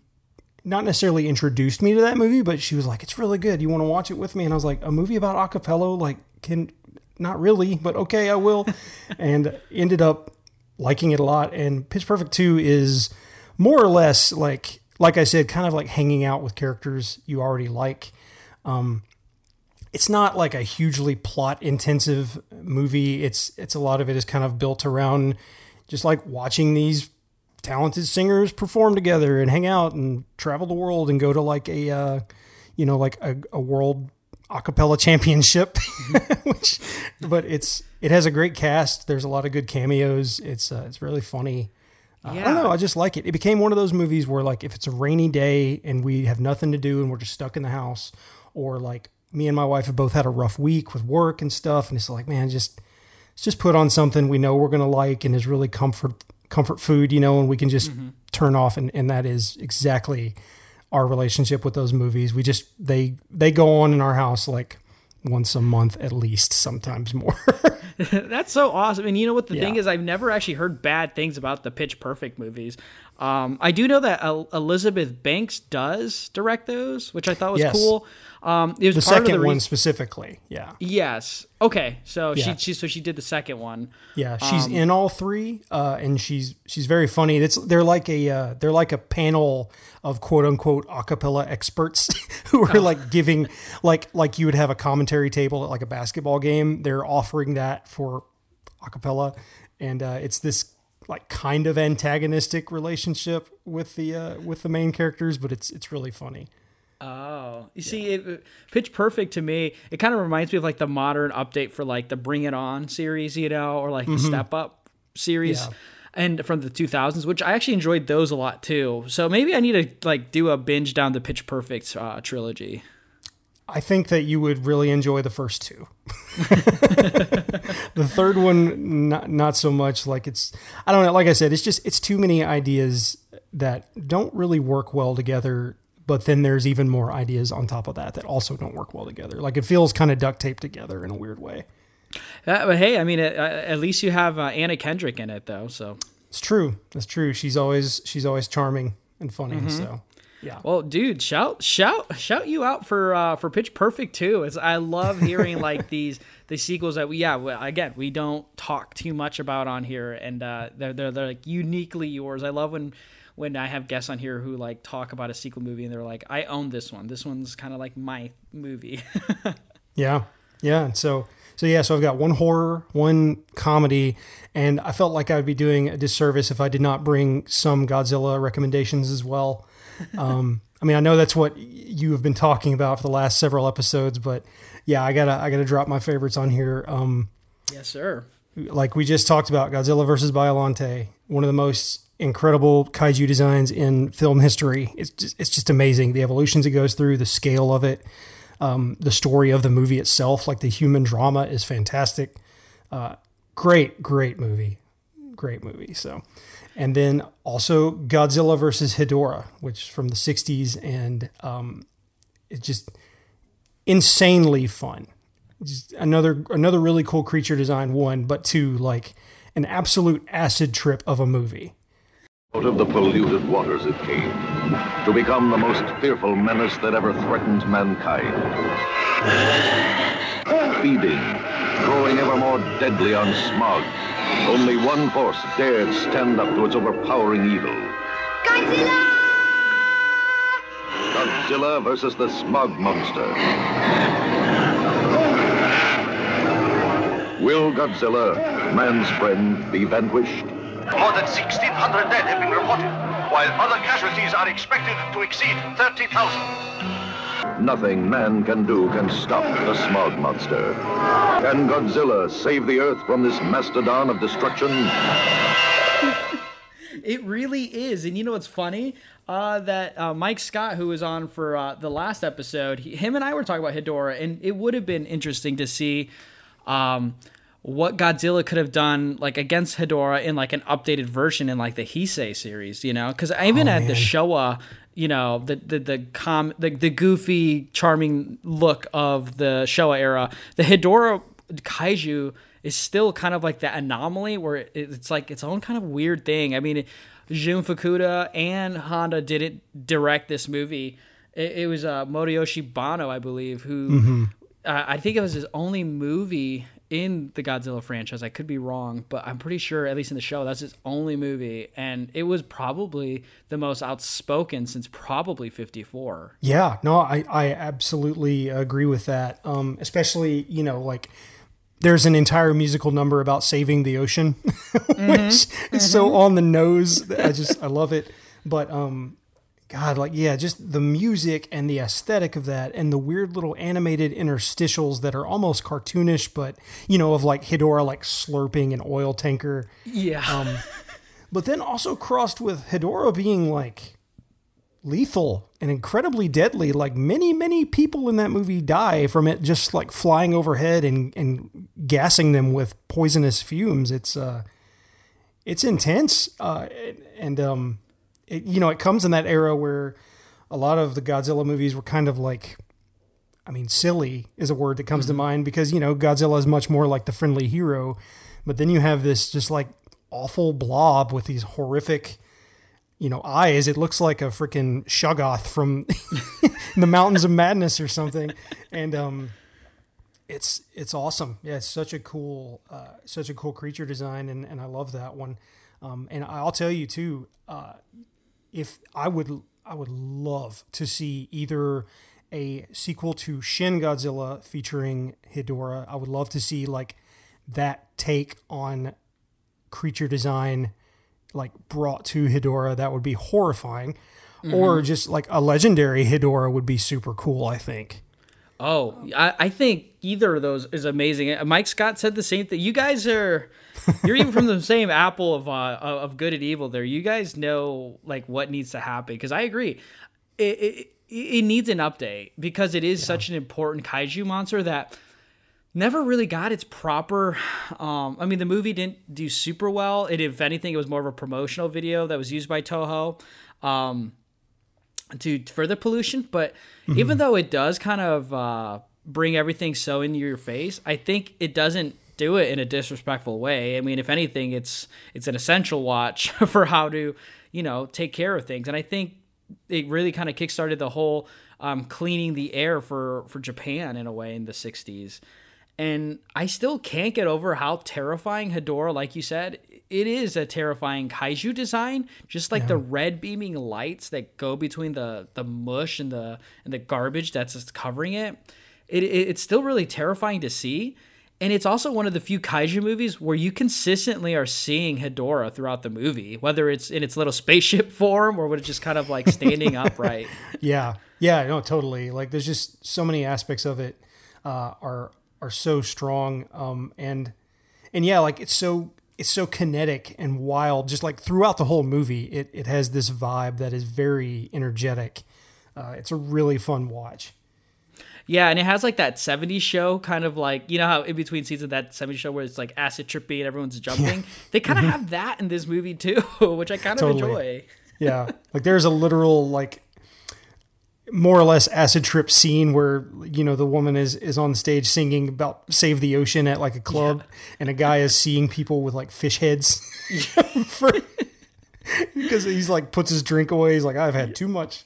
not necessarily introduced me to that movie, but she was like, "It's really good. You want to watch it with me?" And I was like, "A movie about acapella? Like, can not really, but okay, I will." [laughs] and ended up liking it a lot. And Pitch Perfect Two is more or less like, like I said, kind of like hanging out with characters you already like. Um, it's not like a hugely plot intensive movie. It's it's a lot of it is kind of built around just like watching these talented singers perform together and hang out and travel the world and go to like a uh, you know like a, a world a cappella championship [laughs] which but it's it has a great cast there's a lot of good cameos it's uh, it's really funny uh, I don't know. I just like it. It became one of those movies where, like, if it's a rainy day and we have nothing to do and we're just stuck in the house, or like me and my wife have both had a rough week with work and stuff, and it's like, man, just just put on something we know we're gonna like and is really comfort comfort food, you know, and we can just turn off, and and that is exactly our relationship with those movies. We just they they go on in our house like once a month at least, sometimes more. [laughs] [laughs] That's so awesome. And you know what the thing is, I've never actually heard bad things about the Pitch Perfect movies. Um, I do know that El- Elizabeth Banks does direct those, which I thought was Yes. cool. Um, it was The part of second the one specifically, yeah, Yes. Okay. So Yeah. she, she so she did the second one. yeah. She's Um, in all three, uh, and she's she's very funny. It's they're like a uh, they're like a panel of quote unquote acapella experts [laughs] who Oh. are like giving like like you would have a commentary table at like a basketball game. They're offering that for acapella, and uh, it's this like kind of antagonistic relationship with the uh, with the main characters, but it's it's really funny. Oh, you see, it, Pitch Perfect to me, it kind of reminds me of like the modern update for like the Bring It On series, you know, or like the Mhm. Step Up series. Yeah. And from the 2000s, which I actually enjoyed those a lot too. So maybe I need to like do a binge down the Pitch Perfect uh, trilogy. I think that you would really enjoy the first two. [laughs] the third one, not not so much. Like it's, I don't know. Like I said, it's just it's too many ideas that don't really work well together. But then there's even more ideas on top of that that also don't work well together. Like it feels kind of duct taped together in a weird way. Uh, but hey, I mean, at, at least you have uh, Anna Kendrick in it though. So It's true. That's true. She's always she's always charming and funny. Mhm. So yeah. Well, dude, shout shout shout you out for uh, for Pitch Perfect too. It's I love hearing [laughs] like these the sequels that we yeah again we don't talk too much about on here, and uh, they're, they're they're like uniquely yours. I love when when I have guests on here who like talk about a sequel movie and they're like, I own this one. This one's kind of like my movie. [laughs] Yeah. Yeah. And so, so yeah, so I've got one horror, one comedy, and I felt like I would be doing a disservice if I did not bring some Godzilla recommendations as well. [laughs] Um, I mean, I know that's what you have been talking about for the last several episodes, but yeah, I gotta, I gotta drop my favorites on here. Um, yes, sir. like we just talked about Godzilla versus Biollante, one of the most incredible kaiju designs in film history. It's just, it's just amazing. The evolutions it goes through, the scale of it, um, the story of the movie itself, like the human drama is fantastic. Uh, great, great movie. Great movie. So, and then also Godzilla versus Hedorah, which from the 60s. And um, it's just insanely fun just another another really cool creature design one but two like an absolute acid trip of a movie Out of the polluted waters it came, to become the most fearful menace that ever threatened mankind. [sighs] Feeding, growing ever more deadly on smog. Only one force dared stand up to its overpowering evil. Godzilla! Godzilla versus the smog monster. Will Godzilla, man's friend, be vanquished? More than 1,600 dead have been reported, while other casualties are expected to exceed 30,000. Nothing man can do can stop the smog monster. Can Godzilla save the Earth from this mastodon of destruction? [laughs] It really is, and you know what's funny? Uh, that uh, Mike Scott, who was on for uh, the last episode, he, him and I were talking about Hedorah, and it would have been interesting to see um, what Godzilla could have done like against Hedorah in like an updated version in like the Heisei series, you know? Because even Oh, at the. Showa, you know, the the the com the, the goofy, charming look of the Showa era, the Hedorah kaiju is still kind of like that anomaly where it, it's like its own kind of weird thing. I mean, Jun Fukuda and Honda didn't direct this movie. It, it was uh, Motoyoshi Banno, I believe, who Mhm. uh, I think it was his only movie in the Godzilla franchise. I could be wrong, but I'm pretty sure, at least in the show, that's his only movie, and it was probably the most outspoken since probably '54. yeah no i i absolutely agree with that. Um especially you know like there's an entire musical number about saving the ocean [laughs] which is so on the nose. I just i love it. But um god like yeah just the music and the aesthetic of that and the weird little animated interstitials that are almost cartoonish but you know of like Hedorah like slurping an oil tanker Yeah. um but then also crossed with Hedorah being like lethal and incredibly deadly. Like many, many people in that movie die from it just like flying overhead and, and gassing them with poisonous fumes. It's uh it's intense. Uh and um it, you know, it comes in that era where a lot of the Godzilla movies were kind of like I mean, silly is a word that comes to mind because, you know, Godzilla is much more like the friendly hero. But then you have this just like awful blob with these horrific you know eyes. It looks like a freaking Shoggoth from [laughs] the Mountains of Madness or something, and um, it's it's awesome. Yeah, it's such a cool uh, such a cool creature design, and, and I love that one. Um, and I'll tell you too, uh, if I would I would love to see either a sequel to Shin Godzilla featuring Hedorah. I would love to see like that take on creature design like brought to Hedorah. That would be horrifying. Mm-hmm. Or just like a legendary Hedorah would be super cool, I think. Oh, I, I think either of those is amazing. Mike Scott said the same thing. You guys are you're even from the same apple of uh, of good and evil. There, you guys know like what needs to happen because I agree. It, it, it needs an update because it is yeah. such an important kaiju monster that never really got its proper um, i mean the movie didn't do super well it if anything it was more of a promotional video that was used by toho um, to further pollution but mm-hmm. even though it does kind of uh, bring everything so into your face i think it doesn't do it in a disrespectful way i mean if anything it's it's an essential watch [laughs] for how to you know take care of things and i think it really kind of kickstarted the whole um, cleaning the air for for Japan in a way in the 60s. And I still can't get over how terrifying Hedorah, like you said, it is a terrifying kaiju design. Just like yeah. the red beaming lights that go between the the mush and the and the garbage that's just covering it. It, it it's still really terrifying to see. And it's also one of the few kaiju movies where you consistently are seeing Hedorah throughout the movie, whether it's in its little spaceship [laughs] form or when it's just kind of like standing [laughs] upright. Yeah, yeah, no, totally. Like there's just so many aspects of it uh, are are so strong, um, and and yeah, like it's so it's so kinetic and wild. Just like throughout the whole movie, it it has this vibe that is very energetic. Uh, it's a really fun watch. Yeah, and it has like that 70s show kind of like, you know how in between scenes of that 70s show where it's like acid trippy and everyone's jumping? Yeah. They kind of mm-hmm. have that in this movie too, [laughs] which I kind of totally. enjoy. yeah. Like there's a literal like more or less acid trip scene where you know the woman is is on stage singing about save the ocean at like a club yeah. and a guy is seeing people with like fish heads [laughs] [laughs] for, because he's like puts his drink away he's like i've had too much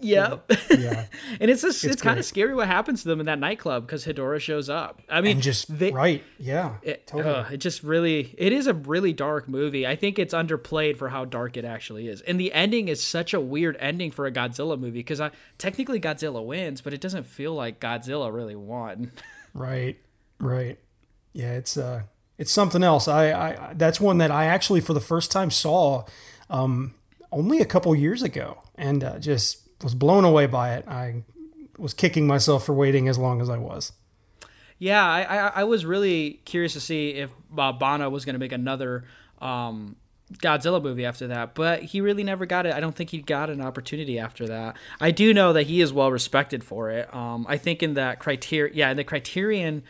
Yep. Yeah. [laughs] and it's just, it's, it's kind of scary what happens to them in that nightclub because Hedorah shows up. I mean, and just they, right. Yeah. It, totally. Uh, it just really, it is a really dark movie. I think it's underplayed for how dark it actually is. And the ending is such a weird ending for a Godzilla movie because I technically Godzilla wins, but it doesn't feel like Godzilla really won. [laughs] right. Right. Yeah. It's, uh, it's something else. I, I, that's one that I actually, for the first time, saw um, only a couple years ago and uh, just was blown away by it. I was kicking myself for waiting as long as I was. Yeah, I, I, I was really curious to see if uh, Banno was going to make another um, Godzilla movie after that, but he really never got it. I don't think he got an opportunity after that. I do know that he is well respected for it. Um, I think in that criteria, yeah, in the Criterion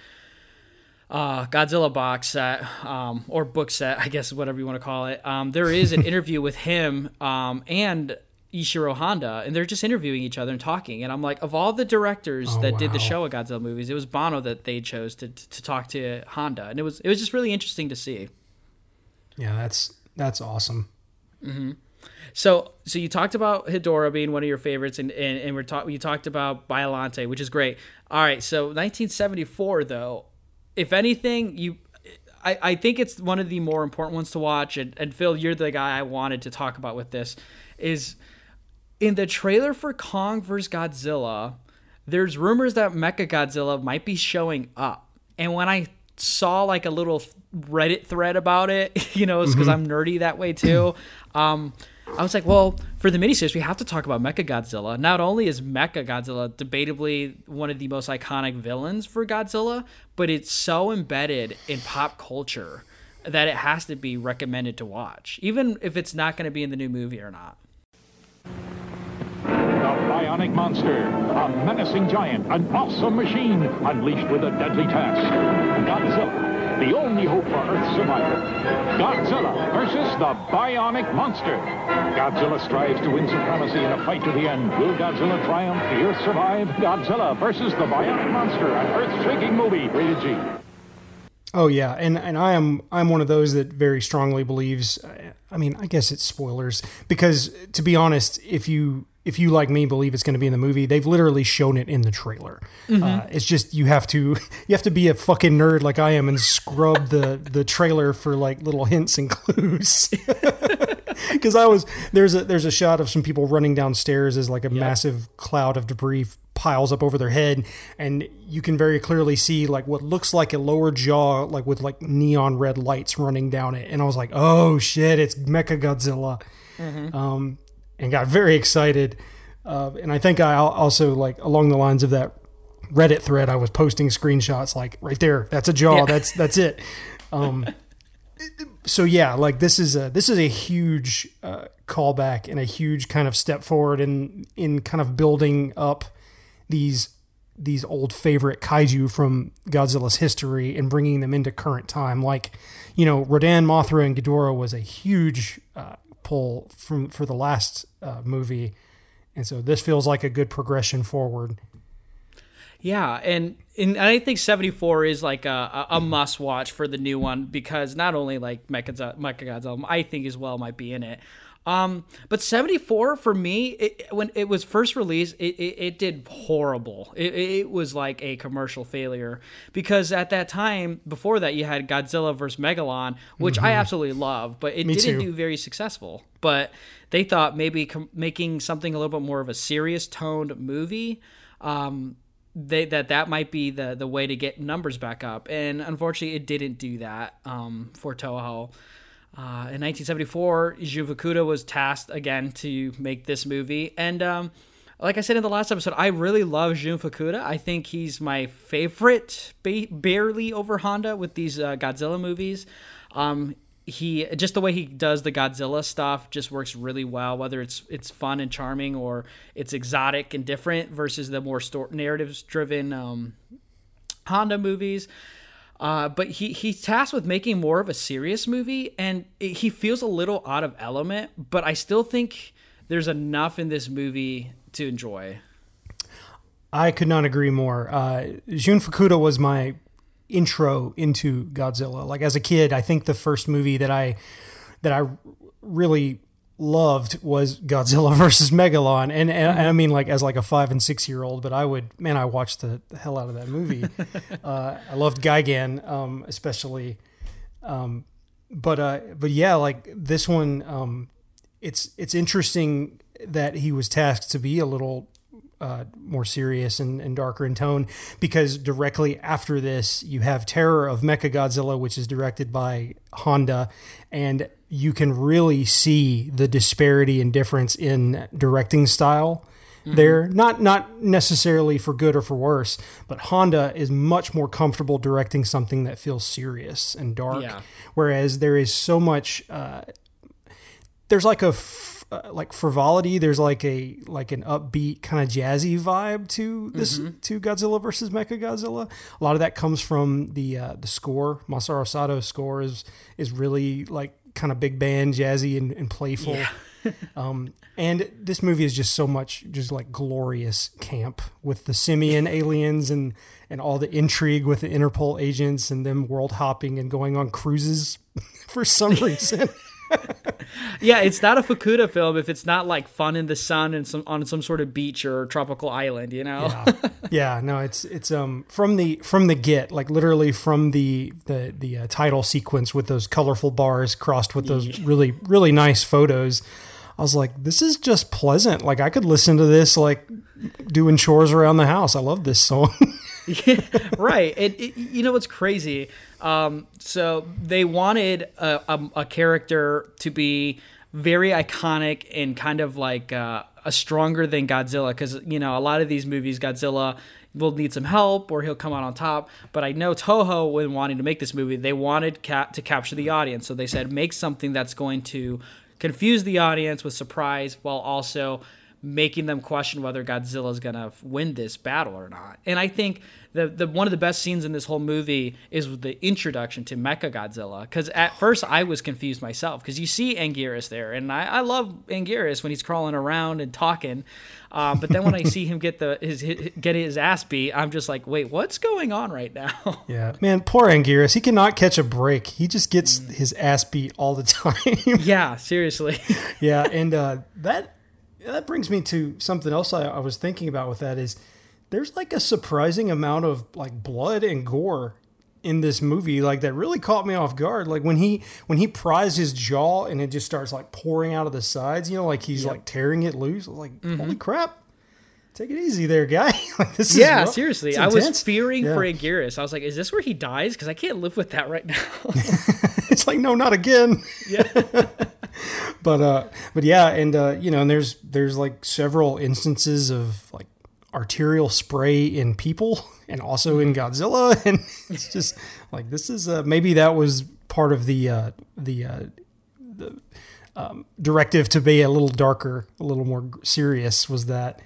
uh, Godzilla box set um, or book set, I guess whatever you want to call it. Um, there is an interview with him um, and Ishiro Honda, and they're just interviewing each other and talking. And I'm like, of all the directors oh, that wow. did the Showa Godzilla movies, it was Bono that they chose to to talk to Honda, and it was it was just really interesting to see. Yeah, that's that's awesome. Mm-hmm. So, so you talked about Hedorah being one of your favorites, and and, and we're talk, you talked about Biollante, which is great. All right, so 1974 though, if anything, you I, I think it's one of the more important ones to watch. And, and Phil, you're the guy I wanted to talk about with this. Is in the trailer for Kong vs. Godzilla, there's rumors that Mecha Godzilla might be showing up. And when I saw like a little Reddit thread about it, [laughs] you know, it's because mm-hmm. I'm nerdy that way too. Um, I was like, well, for the miniseries, we have to talk about Mecha Godzilla. Not only is Mecha Godzilla debatably one of the most iconic villains for Godzilla, but it's so embedded in pop culture that it has to be recommended to watch, even if it's not going to be in the new movie or not. The bionic monster, a menacing giant, an awesome machine, unleashed with a deadly task. Godzilla, the only hope for Earth's survival. Godzilla versus the bionic monster. Godzilla strives to win supremacy in a fight to the end. Will Godzilla triumph? The Earth survive? Godzilla versus the bionic monster, an Earth-shaking movie. Rated G. Oh yeah, and and I am I'm one of those that very strongly believes. I mean, I guess it's spoilers because to be honest, if you if you like me believe it's going to be in the movie, they've literally shown it in the trailer. Mhm. Uh, it's just you have to [laughs] you have to be a fucking nerd like I am and scrub the the trailer for like little hints and clues. [laughs] Because I was there's a there's a shot of some people running downstairs as like a massive cloud of debris piles up over their head, and you can very clearly see like what looks like a lower jaw, like with like neon red lights running down it. And I was like, oh shit, it's Mecha Godzilla, Mhm. um, and got very excited. Uh, and I think I also like along the lines of that Reddit thread, I was posting screenshots like right there, that's a jaw, Yeah. that's that's it. Um, so yeah, like this is a this is a huge uh, callback and a huge kind of step forward in in kind of building up these these old favorite kaiju from Godzilla's history and bringing them into current time. Like, you know, Rodan, Mothra, and Ghidorah was a huge uh, pull from for the last uh, movie, and so this feels like a good progression forward. Yeah, and and I think seventy four is like a, a, must watch for the new one because not only like Mechagodzilla, Mechagodzilla I think as well might be in it. Um, but 74 for me, it, when it was first released, it, it, it did horrible. It, it was like a commercial failure because at that time, before that, you had Godzilla vs. Megalon, which I Mhm. absolutely love, but it Me didn't too. do very successful. But they thought maybe com- making something a little bit more of a serious toned movie. Um, they that that might be the the way to get numbers back up and unfortunately it didn't do that um, for Toho. Uh, in 1974, Jun was tasked again to make this movie, and um, like I said in the last episode, I really love Jun Fukuda. I think he's my favorite, ba- barely over Honda with these uh, Godzilla movies. Um, he just the way he does the Godzilla stuff just works really well. Whether it's it's fun and charming or it's exotic and different versus the more sto- narratives driven um, Honda movies. Uh, but he he's tasked with making more of a serious movie, and it, he feels a little out of element. But I still think there's enough in this movie to enjoy. I could not agree more. Uh, Jun Fukuda was my intro into Godzilla. Like as a kid, I think the first movie that I that I really loved was Godzilla [laughs] versus Megalon, and, and I mean like as like a five and six year old. But I would man, I watched the, hell out of that movie. [laughs] uh, I loved Gigan, um, especially. Um, but uh, but yeah, like this one, um, it's it's interesting that he was tasked to be a little uh, more serious and, and darker in tone because directly after this you have Terror of Mecha Godzilla, which is directed by Honda, and you can really see the disparity and difference in directing style Mm-hmm. there. Not not necessarily for good or for worse, but Honda is much more comfortable directing something that feels serious and dark, Yeah. whereas there is so much. Uh, there's like a f- uh, like frivolity. There's like a like an upbeat kind of jazzy vibe to this Mhm. to Godzilla versus Mechagodzilla. A lot of that comes from the uh, the score. Masaru Sato's score is is really like kind of big band, jazzy and, and playful. Yeah. [laughs] um, and this movie is just so much just like glorious camp with the simian aliens and and all the intrigue with the Interpol agents and them world hopping and going on cruises [laughs] for some [laughs] reason. Yeah, it's not a Fukuda film if it's not like fun in the sun and some on some sort of beach or tropical island, you know. yeah. yeah, no, it's it's um from the from the get, like literally from the the the uh, title sequence with those colorful bars crossed with those really really nice photos. I was like, this is just pleasant. Like I could listen to this like doing chores around the house. I love this song. yeah, [laughs] [laughs] right. It, you know what's crazy? Um, so they wanted a, a, a character to be very iconic and kind of like uh, a stronger than Godzilla, because you know a lot of these movies, Godzilla will need some help or he'll come out on top. But I know Toho, when wanting to make this movie, they wanted ca- to capture the audience, so they said make something that's going to confuse the audience with surprise while also making them question whether Godzilla's gonna win this battle or not. And I think the the one of the best scenes in this whole movie is the introduction to Mecha Godzilla. Because at first I was confused myself because you see Anguirus there, and I, I love Anguirus when he's crawling around and talking. Um, but then when I see him get the his, his get his ass beat, I'm just like, wait, what's going on right now? [laughs] Yeah, man, poor Anguirus. He cannot catch a break. He just gets his ass beat all the [laughs] time. yeah, seriously. [laughs] yeah, and uh, that that brings me to something else I, I was thinking about with that is there's like a surprising amount of like blood and gore in this movie like that really caught me off guard like when he when he pries his jaw and it just starts like pouring out of the sides you know like he's Yep. like tearing it loose like Mhm. holy crap take it easy there guy [laughs] like this is yeah, rough. seriously. I was fearing Yeah. for Anguirus. I was like, is this where he dies? Because I can't live with that right now. [laughs] it's like no not again Yeah. [laughs] [laughs] but uh but yeah and uh you know and there's there's like several instances of like arterial spray in people [laughs] and also in Godzilla. [laughs] And it's just like this is uh maybe that was part of the uh the uh the um, directive to be a little darker a little more serious was that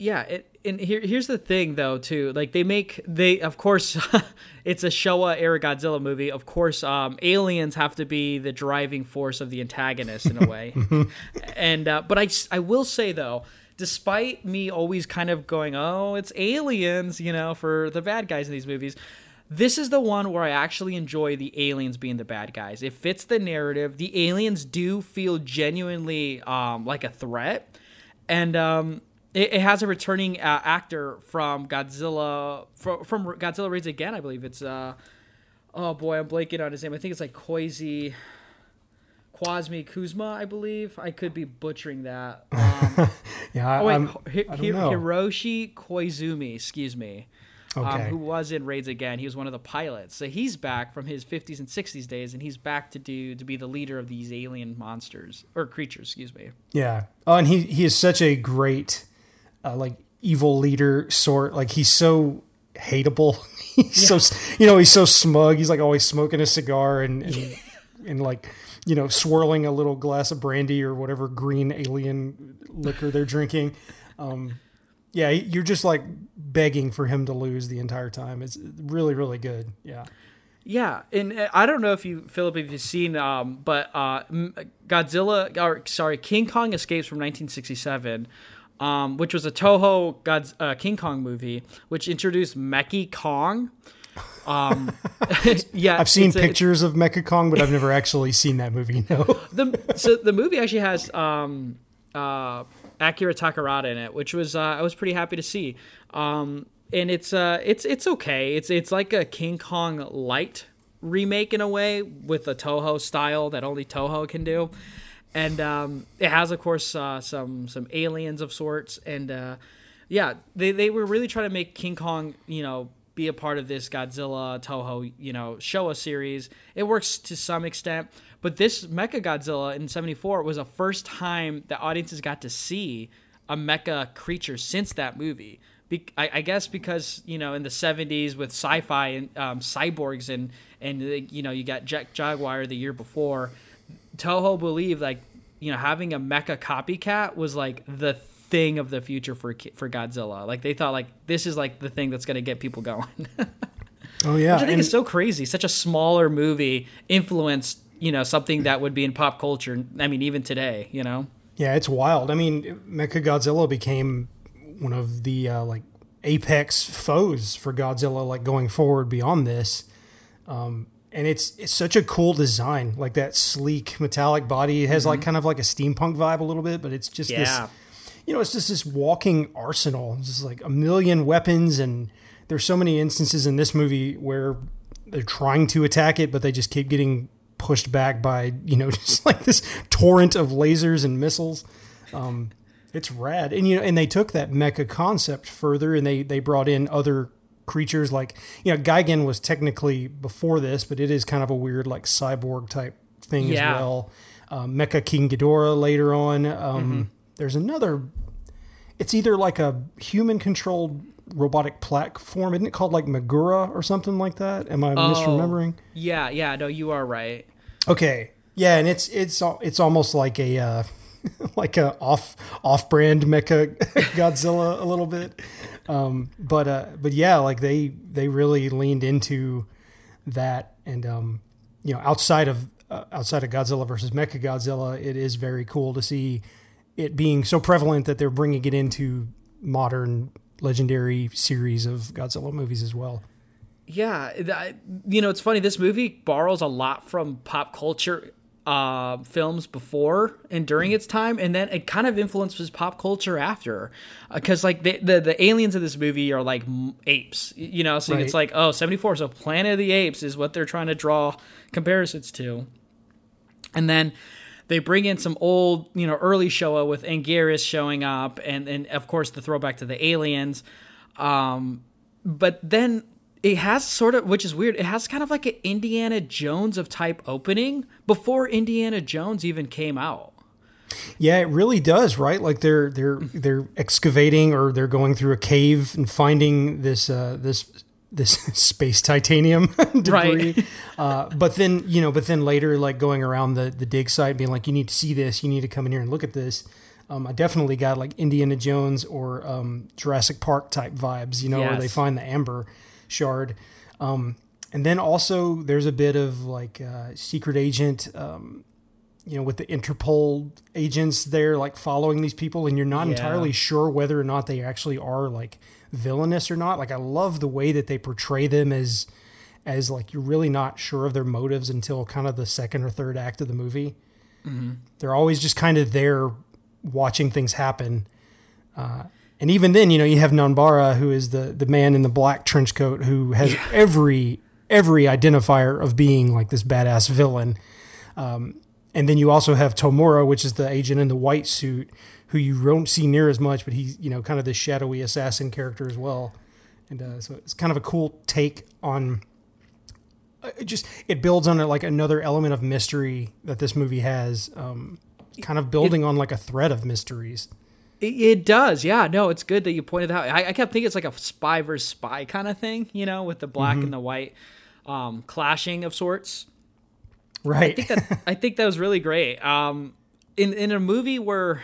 Yeah, it, and here here's the thing though too. Like they make they of course [laughs] it's a Showa era Godzilla movie. Of course, um, aliens have to be the driving force of the antagonist in a way. [laughs] and uh, but I, I will say though, despite me always kind of going, oh, it's aliens, you know, for the bad guys in these movies. This is the one where I actually enjoy the aliens being the bad guys. It fits the narrative. The aliens do feel genuinely um, like a threat, and um, it, it has a returning uh, actor from Godzilla from, from Godzilla Raids Again. I believe it's uh, oh boy, I'm blanking on his name. I think it's like Koizi Kwasmi Kuzma. I believe I could be butchering that. [laughs] Um, yeah I, oh wait, I'm- Hi- don't know. Hiroshi Koizumi. Excuse me. Um, who was in Raids Again? He was one of the pilots. So he's back from his 50s and 60s days, and he's back to do to be the leader of these alien monsters or creatures. Excuse me. Yeah. Oh, and he he is such a great, uh, like evil leader sort. Like he's so hateable. [laughs] he's so you know he's so smug. He's like always smoking a cigar and and, and like you know swirling a little glass of brandy or whatever green alien liquor they're drinking. Um, yeah, you're just like begging for him to lose the entire time. It's really really good. Yeah. Yeah, and uh, I don't know if you, Philip, if you've seen, um, but uh, Godzilla, or sorry, King Kong Escapes from 1967, um, which was a Toho God's, uh, King Kong movie, which introduced Meki Kong. Um, [laughs] yeah, I've seen it's a- pictures of Mecha Kong, but I've never actually seen that movie. No. [laughs] the so the movie actually has um uh Akira Takarada in it, which was uh, I was pretty happy to see. Um and it's uh it's it's okay. It's it's like a King Kong light remake in a way with a Toho style that only Toho can do. And um it has of course uh, some some aliens of sorts and uh yeah, they they were really trying to make King Kong, you know, be a part of this Godzilla Toho, you know, Showa series. It works to some extent, but this Mecha Godzilla in 74 was the first time that audiences got to see a mecha creature since that movie. Be- I, I guess because you know in the 70s with sci-fi and um, cyborgs and and you know you got Jet Jaguar the year before, Toho believed like you know having a mecha copycat was like the thing of the future for for Godzilla. Like they thought like this is like the thing that's gonna get people going. [laughs] Oh yeah. Which I think and- is so crazy. Such a smaller movie influenced you know something that would be in pop culture. I mean even today, you know. Yeah, it's wild. I mean, Mecha Godzilla became one of the uh, like apex foes for Godzilla, like going forward beyond this. Um, and it's it's such a cool design, like that sleek metallic body. It has like Mhm. kind of like a steampunk vibe a little bit, but it's just Yeah. this, you know, it's just this walking arsenal. It's just like a million weapons, and there's so many instances in this movie where they're trying to attack it, but they just keep getting pushed back by you know [laughs] just like this torrent of lasers and missiles. Um, it's rad, and you know, and they took that mecha concept further, and they they brought in other creatures like you know Gigan was technically before this, but it is kind of a weird like cyborg type thing Yeah. as well. Um, Mecha King Ghidorah later on. Um, Mhm. There's another. It's either like a human controlled robotic platform. Isn't it called like Moguera or something like that? Am I Oh, misremembering? Yeah, yeah, no, you are right. Okay. Yeah, and it's it's it's almost like a uh, [laughs] like a off off brand mecha [laughs] Godzilla a little bit. Um, but uh, but yeah, like they they really leaned into that, and um, you know, outside of uh, outside of Godzilla versus Mecha Godzilla, it is very cool to see it being so prevalent that they're bringing it into modern legendary series of Godzilla movies as well. Yeah, you know, it's funny. This movie borrows a lot from pop culture uh, films before and during its time, and then it kind of influences pop culture after. Because uh, like the, the, the aliens of this movie are like apes, you know. So right. it's like oh, 74, so Planet of the Apes is what they're trying to draw comparisons to, and then they bring in some old, you know, early Showa with Anguirus showing up, and and of course the throwback to the aliens. Um, but then it has sort of which is weird it has kind of like an indiana jones of type opening before indiana jones even came out. Yeah it really does right? Like they're they're they're excavating or they're going through a cave and finding this uh this this [laughs] space titanium [laughs] debris. Right. uh, but then you know but then later like going around the the dig site being like you need to see this. You need to come in here and look at this. Um, I definitely got like Indiana Jones or um, Jurassic Park type vibes, you know, yes. where they find the amber shard. Um, and then also there's a bit of like uh, secret agent, um, you know, with the Interpol agents there, like following these people, and you're not yeah. entirely sure whether or not they actually are like villainous or not. Like I love the way that they portray them as as like you're really not sure of their motives until kind of the second or third act of the movie. Mm-hmm. They're always just kind of there watching things happen. Uh, and even then, you know, you have Nanbara, who is the the man in the black trench coat, who has yeah. every every identifier of being like this badass villain. Um, and then you also have Tomura, which is the agent in the white suit, who you don't see near as much, but he's you know kind of this shadowy assassin character as well. And uh, so it's kind of a cool take on. Uh, it just it builds on like another element of mystery that this movie has, um, kind of building it, on like a thread of mysteries. It, does, yeah. No, it's good that you pointed that out. I, I, kept thinking it's like a spy versus spy kind of thing, you know, with the black mm-hmm. and the white um, clashing of sorts. Right. I think that [laughs] I think that was really great. Um, in in a movie where,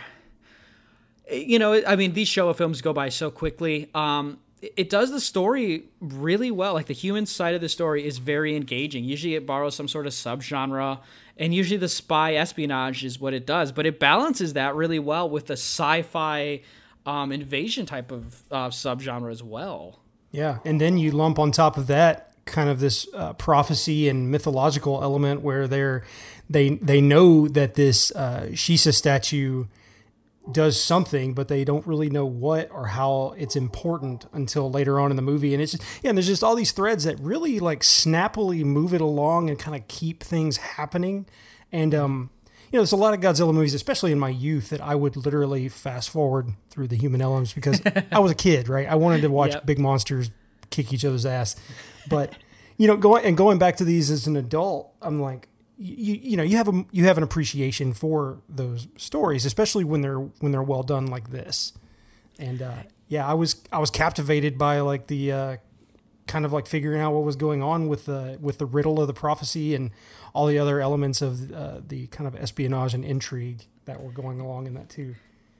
you know, I mean, these Showa films go by so quickly. Um, it does the story really well. Like the human side of the story is very engaging. Usually, it borrows some sort of subgenre and usually the spy espionage is what it does but it balances that really well with the sci-fi um, invasion type of uh, subgenre as well yeah and then you lump on top of that kind of this uh, prophecy and mythological element where they're they they know that this uh, Shisa statue does something, but they don't really know what or how it's important until later on in the movie. And it's just, yeah, and there's just all these threads that really like snappily move it along and kind of keep things happening. And um, you know, there's a lot of Godzilla movies, especially in my youth, that I would literally fast forward through the human elements because [laughs] I was a kid, right? I wanted to watch yep. big monsters kick each other's ass. But you know, going and going back to these as an adult, I'm like, you you know you have a you have an appreciation for those stories, especially when they're when they're well done like this. And uh, yeah, I was I was captivated by like the uh, kind of like figuring out what was going on with the with the riddle of the prophecy and all the other elements of uh, the kind of espionage and intrigue that were going along in that too.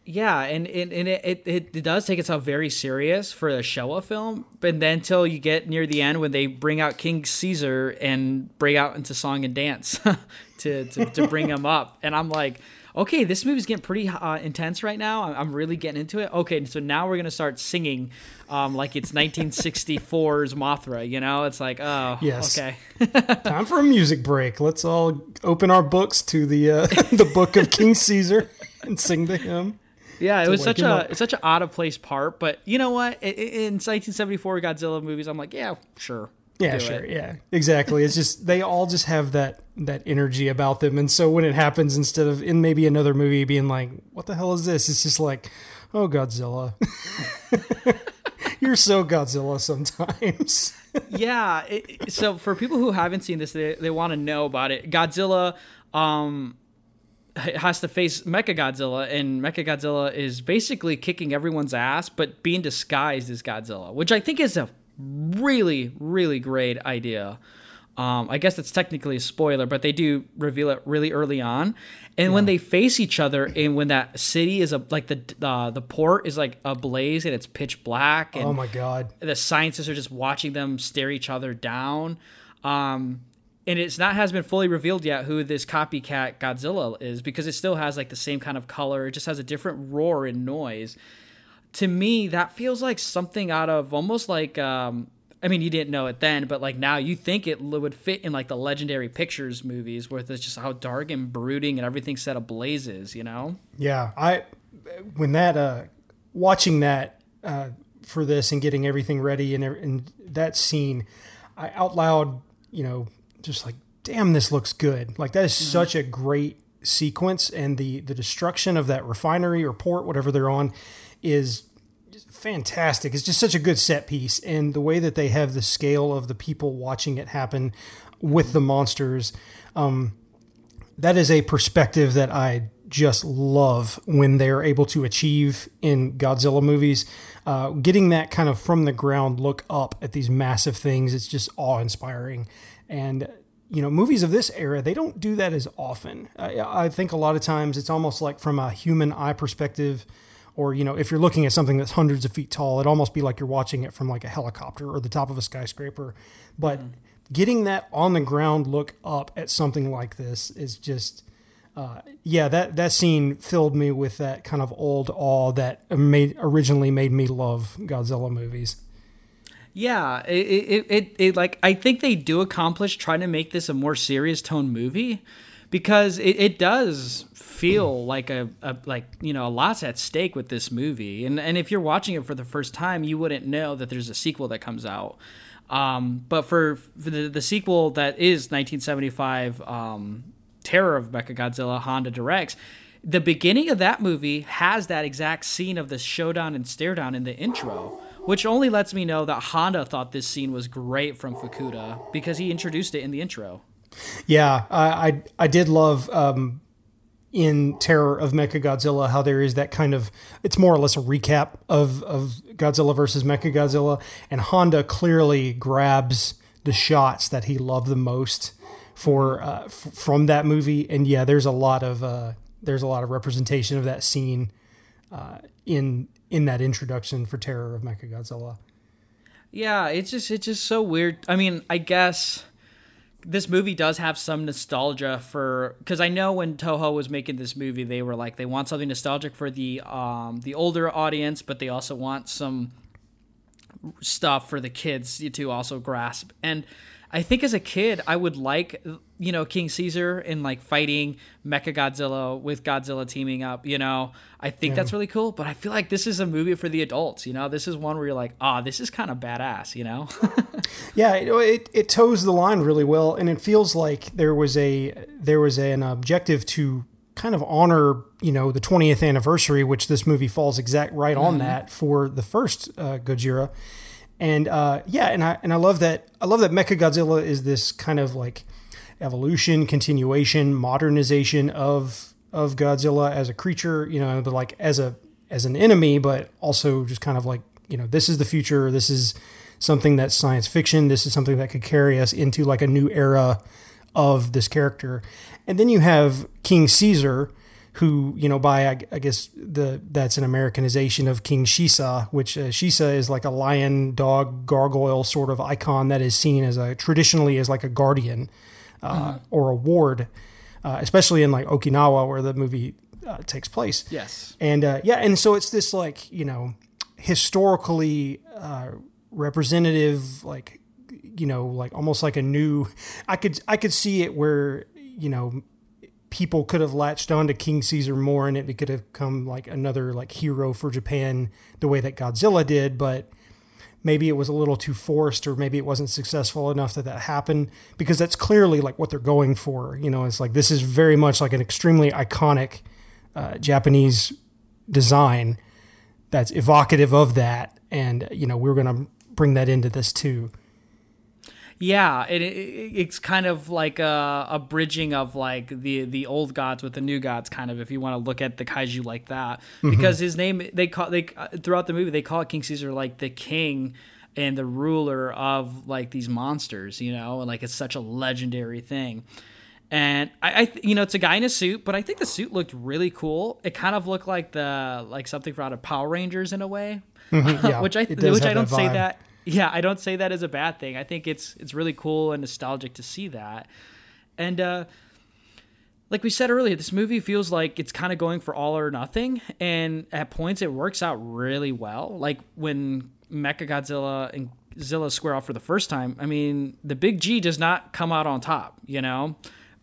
Yeah, and, and, and it, it, it does take itself very serious for a Showa film, but then until you get near the end when they bring out King Caesar and break out into song and dance [laughs] to, to, to bring him up. And I'm like, okay, this movie's getting pretty uh, intense right now. I'm really getting into it. Okay, so now we're going to start singing um, like it's 1964's Mothra, you know? It's like, oh, yes. okay. [laughs] Time for a music break. Let's all open our books to the, uh, [laughs] the book of King Caesar and sing to him. Yeah, it was such a it's such an out of place part, but you know what? In 1974 Godzilla movies, I'm like, yeah, sure. Yeah, sure. It. Yeah, exactly. It's just they all just have that that energy about them, and so when it happens, instead of in maybe another movie being like, "What the hell is this?" It's just like, "Oh, Godzilla." [laughs] You're so Godzilla sometimes. [laughs] yeah. It, so for people who haven't seen this, they, they want to know about it. Godzilla um, has to face Mechagodzilla, and Mechagodzilla is basically kicking everyone's ass, but being disguised as Godzilla, which I think is a really, really great idea. Um, I guess that's technically a spoiler, but they do reveal it really early on. And when they face each other, and when that city is a like the uh, the port is like ablaze and it's pitch black. And Oh my god. The scientists are just watching them stare each other down. Um, and it's not has been fully revealed yet who this copycat Godzilla is because it still has like the same kind of color. It just has a different roar and noise. To me, that feels like something out of almost like um, I mean, you didn't know it then, but like now you think it would fit in like the legendary pictures movies where it's just how dark and brooding and everything set ablazes, you know? Yeah, I when that uh watching that uh for this and getting everything ready and and that scene, I out loud, you know, just like damn this looks good. Like that is such a great sequence and the the destruction of that refinery or port whatever they're on is just fantastic. It's just such a good set piece and the way that they have the scale of the people watching it happen with the monsters um that is a perspective that I just love when they're able to achieve in Godzilla movies. Uh, getting that kind of from the ground look up at these massive things, it's just awe inspiring. And, you know, movies of this era, they don't do that as often. I, I think a lot of times it's almost like from a human eye perspective, or, you know, if you're looking at something that's hundreds of feet tall, it'd almost be like you're watching it from like a helicopter or the top of a skyscraper. But getting that on the ground look up at something like this is just uh, yeah that that scene filled me with that kind of old awe that made originally made me love Godzilla movies. Yeah, it, it, it, it like I think they do accomplish trying to make this a more serious tone movie because it, it does feel like a, a like you know a lot's at stake with this movie. And and if you're watching it for the first time you wouldn't know that there's a sequel that comes out. Um, but for, for the, the sequel that is 1975 um, Terror of mecha godzilla Honda directs the beginning of that movie has that exact scene of the showdown and stare down in the intro which only lets me know that Honda thought this scene was great from Fukuda because he introduced it in the intro. Yeah, I I, I did love um, in Terror of Mechagodzilla how there is that kind of it's more or less a recap of of Godzilla versus Mechagodzilla, and Honda clearly grabs the shots that he loved the most for uh, f- from that movie, and yeah, there's a lot of uh, there's a lot of representation of that scene uh, in in that introduction for Terror of Mechagodzilla. Yeah, it's just it's just so weird. I mean, I guess this movie does have some nostalgia for because I know when Toho was making this movie, they were like they want something nostalgic for the um the older audience, but they also want some stuff for the kids to also grasp. And I think as a kid, I would like you know King Caesar and like fighting Mecha Godzilla with Godzilla teaming up. You know, I think Yeah. that's really cool. But I feel like this is a movie for the adults. You know, this is one where you're like, ah, this is kind of badass. You know. [laughs] Yeah, it, it it toes the line really well, and it feels like there was a there was an objective to kind of honor you know the 20th anniversary, which this movie falls exact right on Mhm. that for the first uh, Gojira, and uh, yeah, and I and I love that I love that Mecha Godzilla is this kind of like evolution, continuation, modernization of of Godzilla as a creature, you know, but like as a as an enemy, but also just kind of like you know this is the future. This is something that's science fiction. This is something that could carry us into like a new era of this character. And then you have King Caesar, who you know by I, I guess the that's an Americanization of King Shisa, which uh, Shisa is like a lion, dog, gargoyle sort of icon that is seen as a traditionally as like a guardian uh, Mhm. or a ward, uh, especially in like Okinawa where the movie uh, takes place. Yes. And uh, yeah, and so it's this like you know historically uh, representative, like you know, like almost like a new. I could I could see it where you know people could have latched on to King Caesar more, and it could have come like another like hero for Japan the way that Godzilla did, but. Maybe it was a little too forced, or maybe it wasn't successful enough that that happened because that's clearly like what they're going for. You know, it's like this is very much like an extremely iconic uh, Japanese design that's evocative of that, and you know we're gonna bring that into this too. Yeah, it, it it's kind of like a, a bridging of like the the old gods with the new gods, kind of if you want to look at the kaiju like that. Mhm. Because his name, they call they throughout the movie they call it King Caesar like the king and the ruler of like these monsters, you know, and like it's such a legendary thing. And I, I, you know, it's a guy in a suit, but I think the suit looked really cool. It kind of looked like the like something from out of Power Rangers in a way, Mhm, [laughs] yeah, which I which I don't say that. Yeah, I don't say that as a bad thing. I think it's it's really cool and nostalgic to see that. And uh, like we said earlier, this movie feels like it's kind of going for all or nothing, and at points it works out really well. Like when Mecha Godzilla and Zilla square off for the first time. I mean, the big G does not come out on top, you know,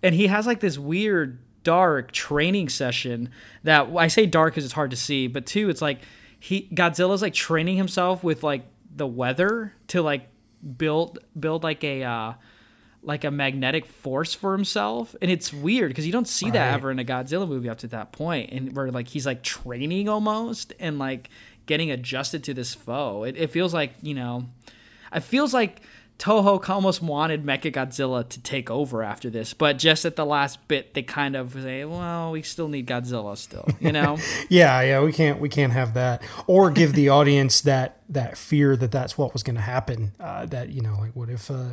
and he has like this weird dark training session that I say dark because it's hard to see, but two, it's like he Godzilla's like training himself with like the weather to like build build like a uh like a magnetic force for himself. And it's weird because you don't see that ever in a godzilla movie up to that point and where like he's like training almost and like getting adjusted to this foe. It, it feels like you know it feels like toho almost wanted mecha godzilla to take over after this but just at the last bit they kind of say well we still need godzilla still you know [laughs] yeah, yeah, we can't we can't have that, or give the audience that that fear that that's what was going to happen. Uh, that you know, like what if uh,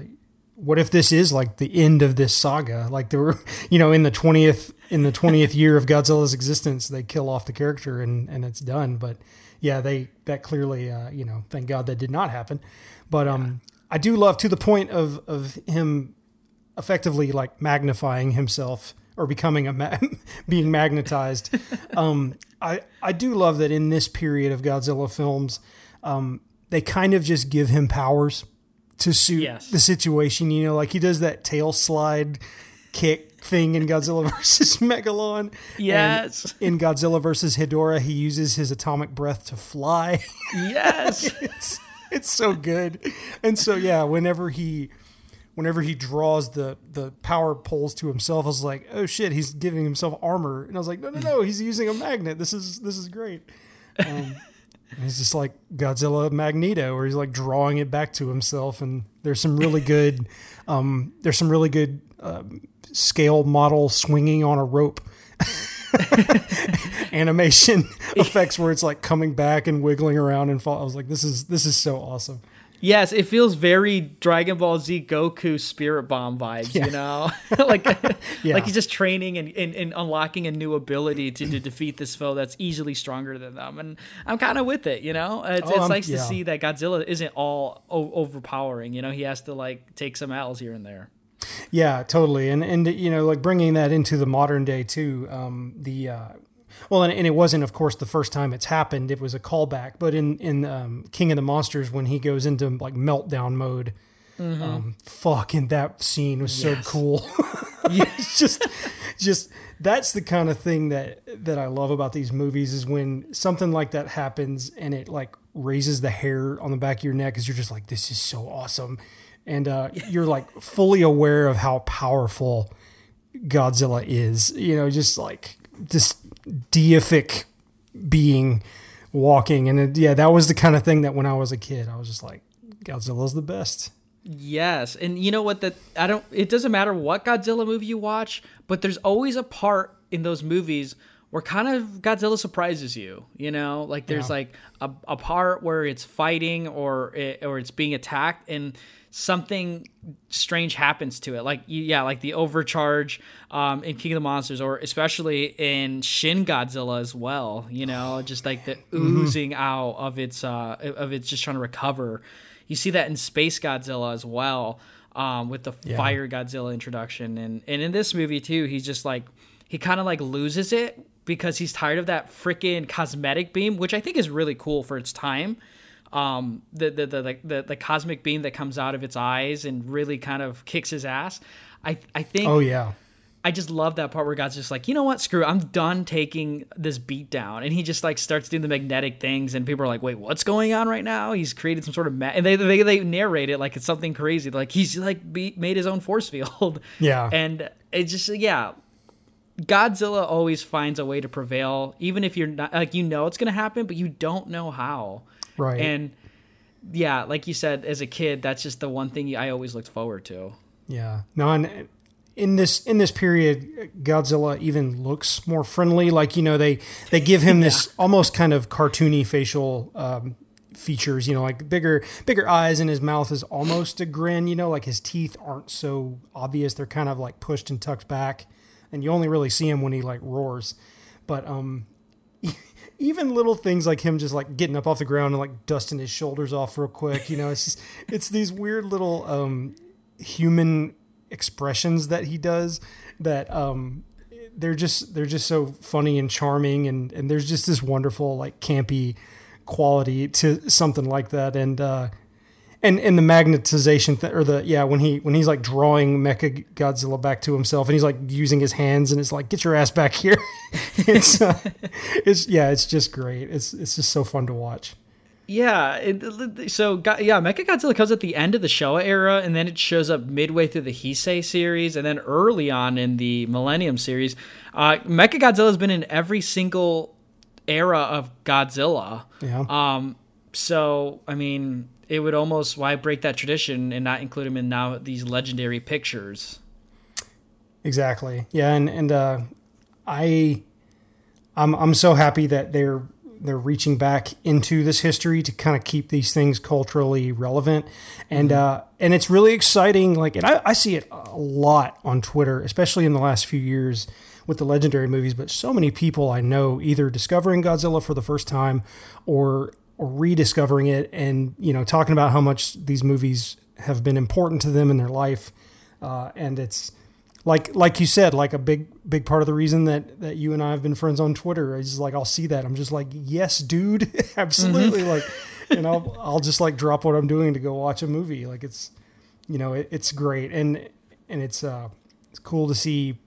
what if this is like the end of this saga? Like there were, you know, in the twentieth in the twentieth year of Godzilla's existence, they kill off the character and and it's done. But yeah, they that clearly, uh, you know, thank God that did not happen. But um, I do love to the point of of him effectively like magnifying himself or becoming a ma- [laughs] being magnetized. [laughs] um, I I do love that in this period of Godzilla films, um, they kind of just give him powers to suit Yes. the situation. You know, like he does that tail slide kick thing in Godzilla [laughs] versus Megalon. And Yes. in Godzilla versus Hedorah, he uses his atomic breath to fly. yes [laughs] it's so good. And so yeah, whenever he whenever he draws the the power poles to himself, I was like, oh shit, he's giving himself armor. And I was like, no, no, no, he's using a magnet. This is this is great. Um, he's just like Godzilla Magneto, where he's like drawing it back to himself. And there's some really good, um, there's some really good um, scale model swinging on a rope [laughs] [laughs] animation [laughs] effects where it's like coming back and wiggling around and fall. I was like, this is this is so awesome. Yes, it feels very Dragon Ball Z Goku Spirit Bomb vibes, Yeah. you know? [laughs] like Yeah. like he's just training and, and, and unlocking a new ability to, to defeat this foe that's easily stronger than them. And I'm kind of with it, you know? It's, Oh, it's nice to see that Godzilla isn't all o- overpowering, you know? He has to like take some L's here and there. Yeah, totally. And and you know, like bringing that into the modern day too. Um, the uh, well, and, and it wasn't, of course, the first time it's happened. It was a callback. But in in um, King of the Monsters, when he goes into like meltdown mode, Mhm. um, fucking that scene was Yes. so cool. [laughs] it's [laughs] just just that's the kind of thing that that I love about these movies is when something like that happens and it like raises the hair on the back of your neck because you're just like this is so awesome and uh, you're like fully aware of how powerful Godzilla is you know just like this deific being walking and it, yeah that was the kind of thing that when I was a kid I was just like Godzilla's the best Yes, and you know what? That I don't. It doesn't matter what Godzilla movie you watch, but there's always a part in those movies where kind of Godzilla surprises you. You know, like there's Yeah. like a, a part where it's fighting or it, or it's being attacked and something strange happens to it. Like yeah, like the overcharge um, in King of the Monsters, or especially in Shin Godzilla as well. You know, just like the oozing out of its uh, of its just trying to recover. You see that in Space Godzilla as well, um, with the Yeah. Fire Godzilla introduction, and and in this movie too, he's just like he kind of like loses it because he's tired of that freaking cosmetic beam, which I think is really cool for its time. Um, the the the the, the, the cosmic beam that comes out of its eyes and really kind of kicks his ass. I I think. oh yeah I just love that part where God's just like, you know what, screw, it, I'm done taking this beat down, and he just like starts doing the magnetic things, and people are like, wait, what's going on right now? He's created some sort of, ma-, and they, they they narrate it like it's something crazy, like he's like be, made his own force field, [laughs] Yeah. and it just yeah, Godzilla always finds a way to prevail, even if you're not like you know it's gonna happen, but you don't know how, Right. And yeah, like you said, as a kid, that's just the one thing I always looked forward to. Yeah. No, and in this in this period, Godzilla even looks more friendly. Like you know, they they give him [laughs] this almost kind of cartoony facial um, features. You know, like bigger bigger eyes, and his mouth is almost a grin. You know, like his teeth aren't so obvious; they're kind of like pushed and tucked back, and you only really see him when he like roars. But um, [laughs] even little things like him just like getting up off the ground and like dusting his shoulders off real quick. You know, it's just, [laughs] it's these weird little um, human expressions that he does that um, they're just they're just so funny and charming and and there's just this wonderful like campy quality to something like that and uh and and the magnetization th- or the yeah when he when he's like drawing mecha godzilla back to himself and he's like using his hands and it's like get your ass back here [laughs] it's uh, it's yeah it's just great it's it's just so fun to watch Yeah, it, so yeah, Mecha Godzilla comes at the end of the Showa era, and then it shows up midway through the Heisei series, and then early on in the Millennium series. Uh, Mechagodzilla has been in every single era of Godzilla. Yeah. Um. So I mean, it would almost why break that tradition and not include him in now these legendary pictures. Exactly. Yeah, and and uh, I, I'm I'm so happy that they're they're reaching back into this history to kind of keep these things culturally relevant, and Mm-hmm. uh, and it's really exciting. Like, and I, I see it a lot on Twitter, especially in the last few years with the legendary movies. But so many people I know either discovering Godzilla for the first time or or rediscovering it, and you know talking about how much these movies have been important to them in their life, uh, and it's like like you said, like a big big part of the reason that that you and I have been friends on Twitter is like I'll see that. I'm just like yes, dude, [laughs] absolutely, like, and I'll I'll just like drop what I'm doing to go watch a movie. Like it's you know it, it's great. And and it's uh it's cool to see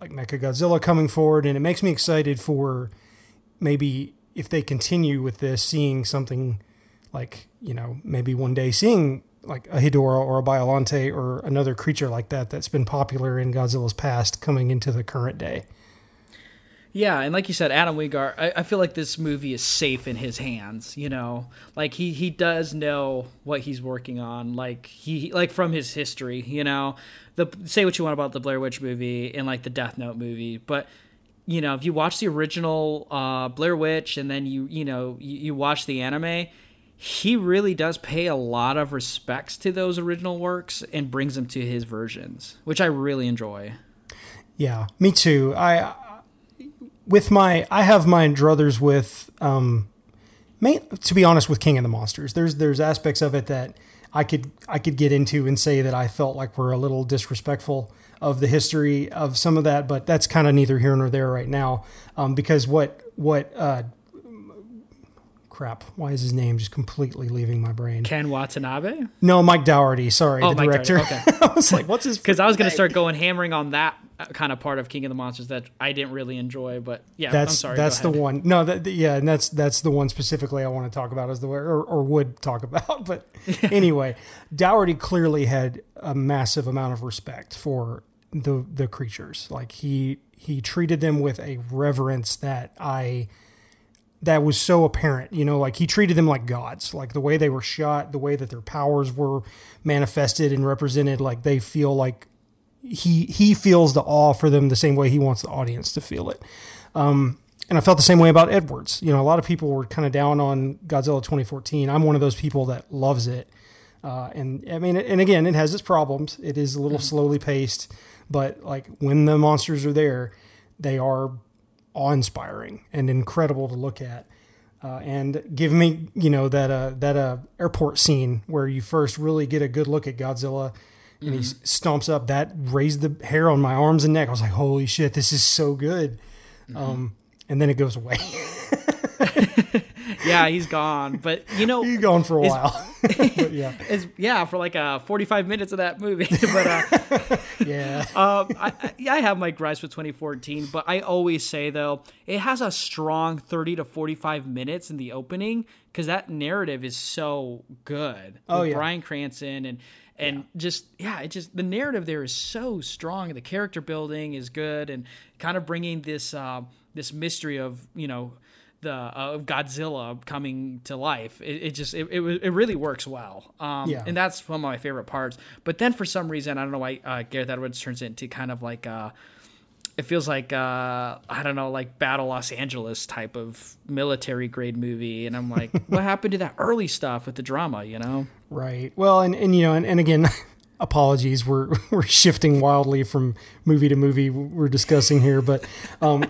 like Mecha Godzilla coming forward, and it makes me excited for maybe if they continue with this, seeing something like you know maybe one day seeing like a Hedorah or a Biolante or another creature like that that's been popular in Godzilla's past coming into the current day. Yeah, and like you said, Adam Wingard, I, I feel like this movie is safe in his hands. You know, like he he does know what he's working on. Like he like from his history. You know, the say what you want about the Blair Witch movie and like the Death Note movie, but you know, if you watch the original uh, Blair Witch and then you you know you, you watch the anime, he really does pay a lot of respects to those original works and brings them to his versions, which I really enjoy. Yeah, me too. I with my I have my druthers with um main, to be honest with King of the Monsters. There's there's aspects of it that I could I could get into and say that I felt like were a little disrespectful of the history of some of that, but that's kind of neither here nor there right now. Um, because what what uh, crap? Why is his name just completely leaving my brain? Ken Watanabe. No, Mike Dougherty. Sorry, Oh, the Mike director. Dougherty, okay. [laughs] I was like, what's his? [laughs] Because I was going to start going hammering on that kind of part of King of the Monsters that I didn't really enjoy, but yeah, that's I'm sorry. that's the one. No, that yeah, and that's that's the one specifically I want to talk about as the or, or would talk [laughs] about. But [laughs] anyway, Dougherty clearly had a massive amount of respect for the the creatures. Like he he treated them with a reverence that I that was so apparent. You know, like he treated them like gods. Like the way they were shot, the way that their powers were manifested and represented. Like they feel like he he feels the awe for them the same way he wants the audience to feel it. Um, and I felt the same way about Edwards. You know, a lot of people were kind of down on Godzilla 2014. I'm one of those people that loves it. Uh, and I mean, and again, it has its problems. It is a little slowly paced, but like when the monsters are there, they are awe-inspiring and incredible to look at. Uh, and give me, you know, that uh, that uh, airport scene where you first really get a good look at Godzilla, and he s- stomps up. That raised the hair on my arms and neck. I was like, "Holy shit, this is so good!" Um, and then it goes away. [laughs] yeah, he's gone. But you know, he's gone for a while. [laughs] [laughs] but yeah, it's, yeah, for like uh, 45 minutes of that movie. but uh, yeah, um, I, I- yeah, I have my gripes with 2014, but I always say though it has a strong 30 to 45 minutes in the opening because that narrative is so good. Oh, with yeah. Bryan Cranston and and just yeah, it just the narrative there is so strong. The character building is good and kind of bringing this uh, this mystery of you know the uh, of Godzilla coming to life. It, it just it, it it really works well. Um, Yeah. and that's one of my favorite parts. But then for some reason, I don't know why uh, Gareth Edwards turns it into kind of like a it feels like uh, I don't know, like Battle Los Angeles type of military grade movie, and I'm like, [laughs] what happened to that early stuff with the drama? You know? Right. Well, and and you know, and, and again. [laughs] apologies we're [laughs] we're shifting wildly from movie to movie we're discussing here but um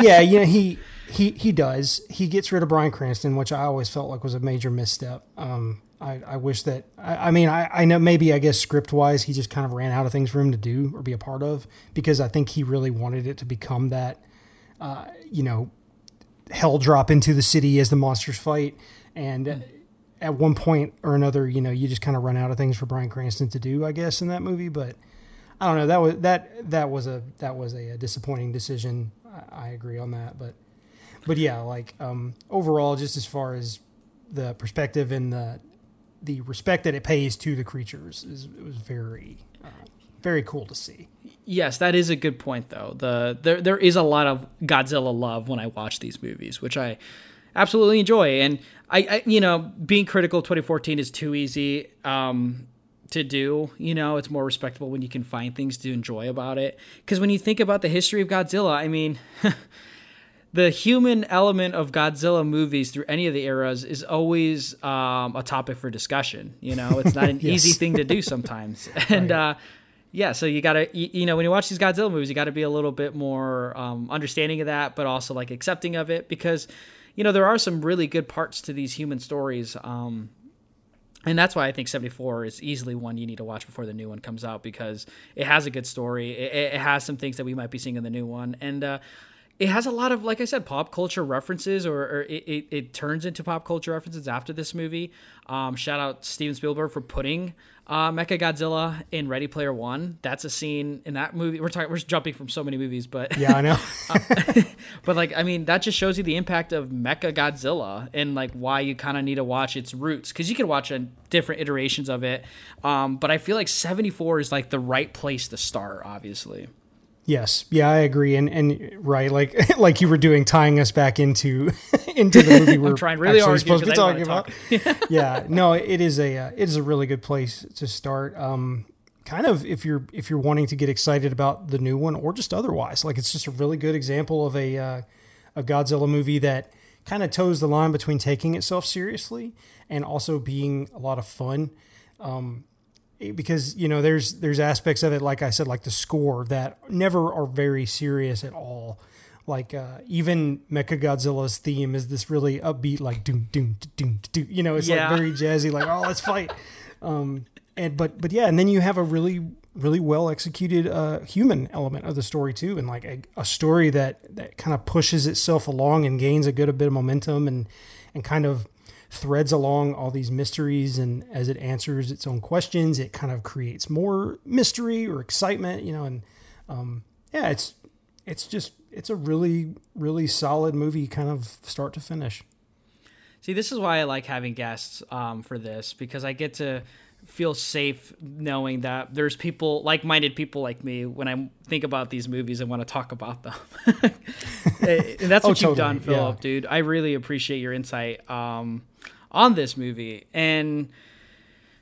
yeah you know he he he does he gets rid of Bryan Cranston which I always felt like was a major misstep um I, I wish that I, I mean I, I know maybe I guess script wise he just kind of ran out of things for him to do or be a part of because I think he really wanted it to become that uh, you know hell drop into the city as the monsters fight. And at one point or another you know you just kind of run out of things for Bryan Cranston to do I guess in that movie. But I don't know. That was that that was a that was a, a disappointing decision. I, I agree on that. But but yeah like um, overall just as far as the perspective and the the respect that it pays to the creatures is it was very uh, very cool to see. Yes, that is a good point though. The there there is a lot of Godzilla love when I watch these movies, which I absolutely enjoy. And I, I you know, being critical 2014 is too easy um, to do. You know, it's more respectable when you can find things to enjoy about it. Because when you think about the history of Godzilla, I mean. [laughs] the human element of Godzilla movies through any of the eras is always um, a topic for discussion. You know, it's not an [laughs] yes. easy thing to do sometimes, [laughs] [laughs] and right. uh, yeah, so you gotta, you, you, know, when you watch these Godzilla movies, you got to be a little bit more um, understanding of that, but also like accepting of it because, you know, there are some really good parts to these human stories. Um, and that's why I think 74 is easily one you need to watch before the new one comes out because it has a good story. It, it has some things that we might be seeing in the new one. And, uh, it has a lot of like i said pop culture references or, or it, it, it, turns into pop culture references after this movie. Um, shout out steven spielberg for putting uh, mecha godzilla in ready player one. That's a scene in that movie. We're talking we're jumping from so many movies but yeah i know. [laughs] Uh, [laughs] but like i mean that just shows you the impact of mecha godzilla and like why you kind of need to watch its roots because you can watch a different iterations of it. Um, but i feel like 74 is like the right place to start obviously Yes, yeah, I agree, and and right, like [laughs] like you were doing, tying us back into [laughs] into the movie we're trying really hard supposed to be talking about. Talk. [laughs] yeah, no, it is a uh, it is a really good place to start. Um, kind of if you're if you're wanting to get excited about the new one or just otherwise, like it's just a really good example of a uh, a Godzilla movie that kind of toes the line between taking itself seriously and also being a lot of fun. Um, because you know there's there's aspects of it like I said like the score that never are very serious at all. Like uh, even Mecha Godzilla's theme is this really upbeat like doom doom doom doom. You know, it's yeah. like very jazzy like oh let's fight. Um, and but but yeah, and then you have a really really well executed uh, human element of the story too, and like a, a story that that kind of pushes itself along and gains a good a bit of momentum and and kind of threads along all these mysteries and as it answers its own questions it kind of creates more mystery or excitement you know and um, yeah it's it's just it's a really really solid movie kind of start to finish see this is why i like having guests um, for this because i get to feel safe knowing that there's people like-minded people like me when I think about these movies and want to talk about them. and [laughs] that's what oh, you've totally. done, Philip, yeah. dude. I really appreciate your insight um, on this movie and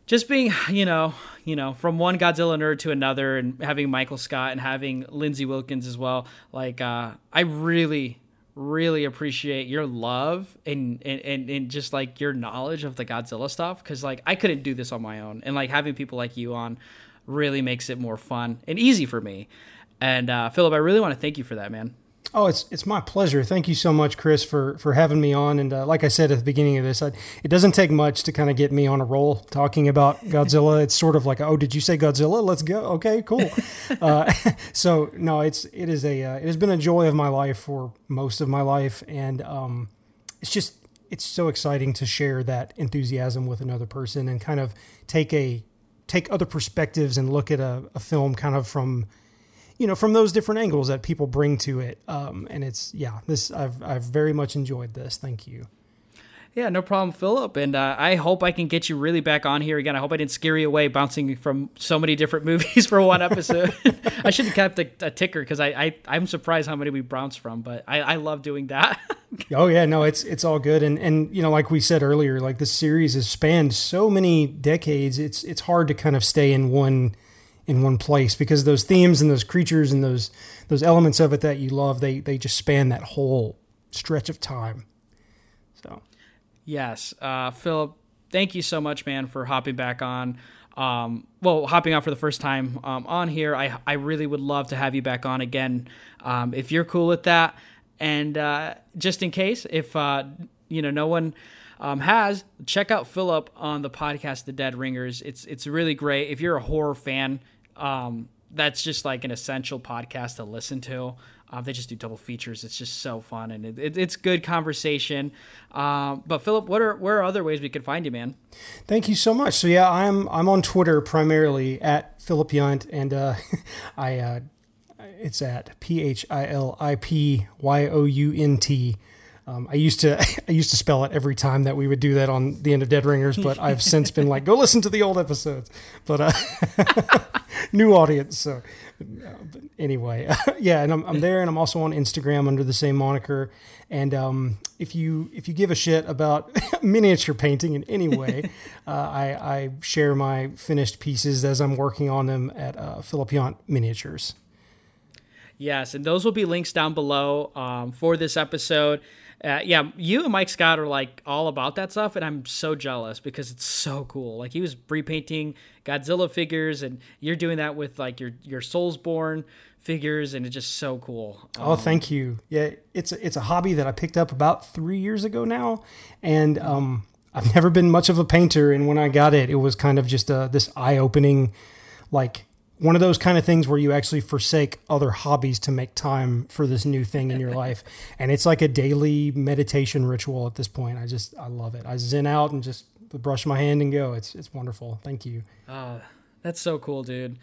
just being, you know, you know, from one Godzilla nerd to another, and having Michael Scott and having Lindsay Wilkins as well. Like, uh, I really really appreciate your love and, and and, and just like your knowledge of the Godzilla stuff because like I couldn't do this on my own and like having people like you on really makes it more fun and easy for me. And uh, Philip, I really want to thank you for that, man. Oh, it's it's my pleasure. Thank you so much, Chris, for for having me on. And uh, like I said at the beginning of this, I, it doesn't take much to kind of get me on a roll talking about Godzilla. it's sort of like, oh, did you say Godzilla? Let's go. Okay, cool. [laughs] uh, [laughs] so no, it's it is a uh, it has been a joy of my life for most of my life, and um, it's just it's so exciting to share that enthusiasm with another person and kind of take a take other perspectives and look at a, a film kind of from you know from those different angles that people bring to it um, and it's yeah this I've, I've very much enjoyed this thank you yeah, no problem, Philip. And uh, I hope I can get you really back on here again. I hope I didn't scare you away bouncing from so many different [laughs] movies for one episode. [laughs] I should have kept a, a ticker because I, I am surprised how many we bounced from, but I, I love doing that. [laughs] oh yeah, no, it's it's all good. And and you know, like we said earlier, like this series has spanned so many decades. It's it's hard to kind of stay in one in one place because those themes and those creatures and those those elements of it that you love they they just span that whole stretch of time. So, yes, uh, Philip, thank you so much, man, for hopping back on. Um, well, hopping on for the first time um, on here. I I really would love to have you back on again um, if you're cool with that. And uh, just in case, if uh, you know no one um, has, check out Philip on the podcast The Dead Ringers. It's it's really great. If you're a horror fan, um, that's just like an essential podcast to listen to. Uh, they just do double features. It's just so fun and it, it, it's good conversation. Um, but Philip, what are where are other ways we could find you, man? Thank you so much. So yeah, I'm I'm on Twitter primarily at Philip Yount, and uh, [laughs] I uh, it's at P H I L I P Y O U N T. Um, I used to [laughs] I used to spell it every time that we would do that on the end of Dead Ringers, but I've since been like, go listen to the old episodes. But uh, [laughs] new audience, so but anyway, [laughs] yeah, and I'm, I'm there, and I'm also on Instagram under the same moniker. And um, if you if you give a shit about miniature painting in any way, uh, I, I share my finished pieces as I'm working on them at uh, Philip Yount Miniatures. Yes, and those will be links down below um, for this episode. Uh, yeah, you and Mike Scott are like all about that stuff, and I'm so jealous because it's so cool. Like he was repainting Godzilla figures, and you're doing that with like your your Soulsborne figures, and it's just so cool. Um, oh, thank you. Yeah, it's a, it's a hobby that I picked up about three years ago now, and um, I've [laughs] never been much of a painter. And when I got it, it was kind of just a, this eye opening, like one of those kind of things where you actually forsake other hobbies to make time for this new thing in your [laughs] life. And it's like a daily meditation ritual at this point. I just i love it. I zen out and just brush my hand and go. It's it's wonderful. Thank you. Uh, that's so cool dude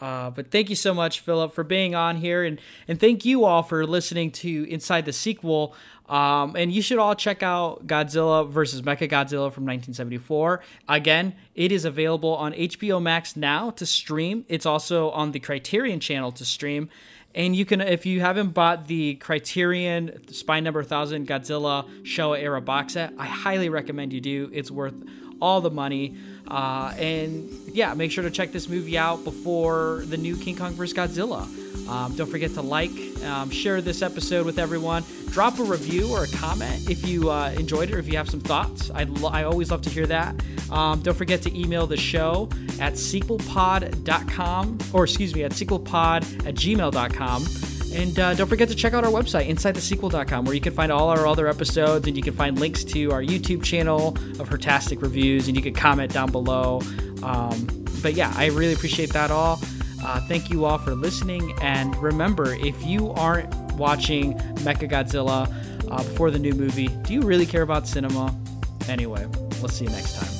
uh, but thank you so much, Philip, for being on here, and and thank you all for listening to Inside the Sequel. Um, and you should all check out Godzilla versus Mecha Godzilla from 1974. Again, it is available on HBO Max now to stream. It's also on the Criterion channel to stream. And you can, if you haven't bought the Criterion Spine Number 1000 Godzilla Showa era box set, I highly recommend you do. It's worth all the money. Uh, and yeah, make sure to check this movie out before the new King Kong vs. Godzilla. Um, don't forget to like, um, share this episode with everyone. Drop a review or a comment if you uh, enjoyed it or if you have some thoughts. I, lo- I always love to hear that. Um, don't forget to email the show at sequelpod.com or excuse me, at sequelpod at gmail.com. And uh, don't forget to check out our website, InsideTheSequel.com, where you can find all our other episodes and you can find links to our YouTube channel of Hertastic reviews and you can comment down below. Um, but yeah, I really appreciate that all. Uh, thank you all for listening. And remember, if you aren't watching Mecha Godzilla uh, before the new movie, do you really care about cinema? Anyway, let's see you next time.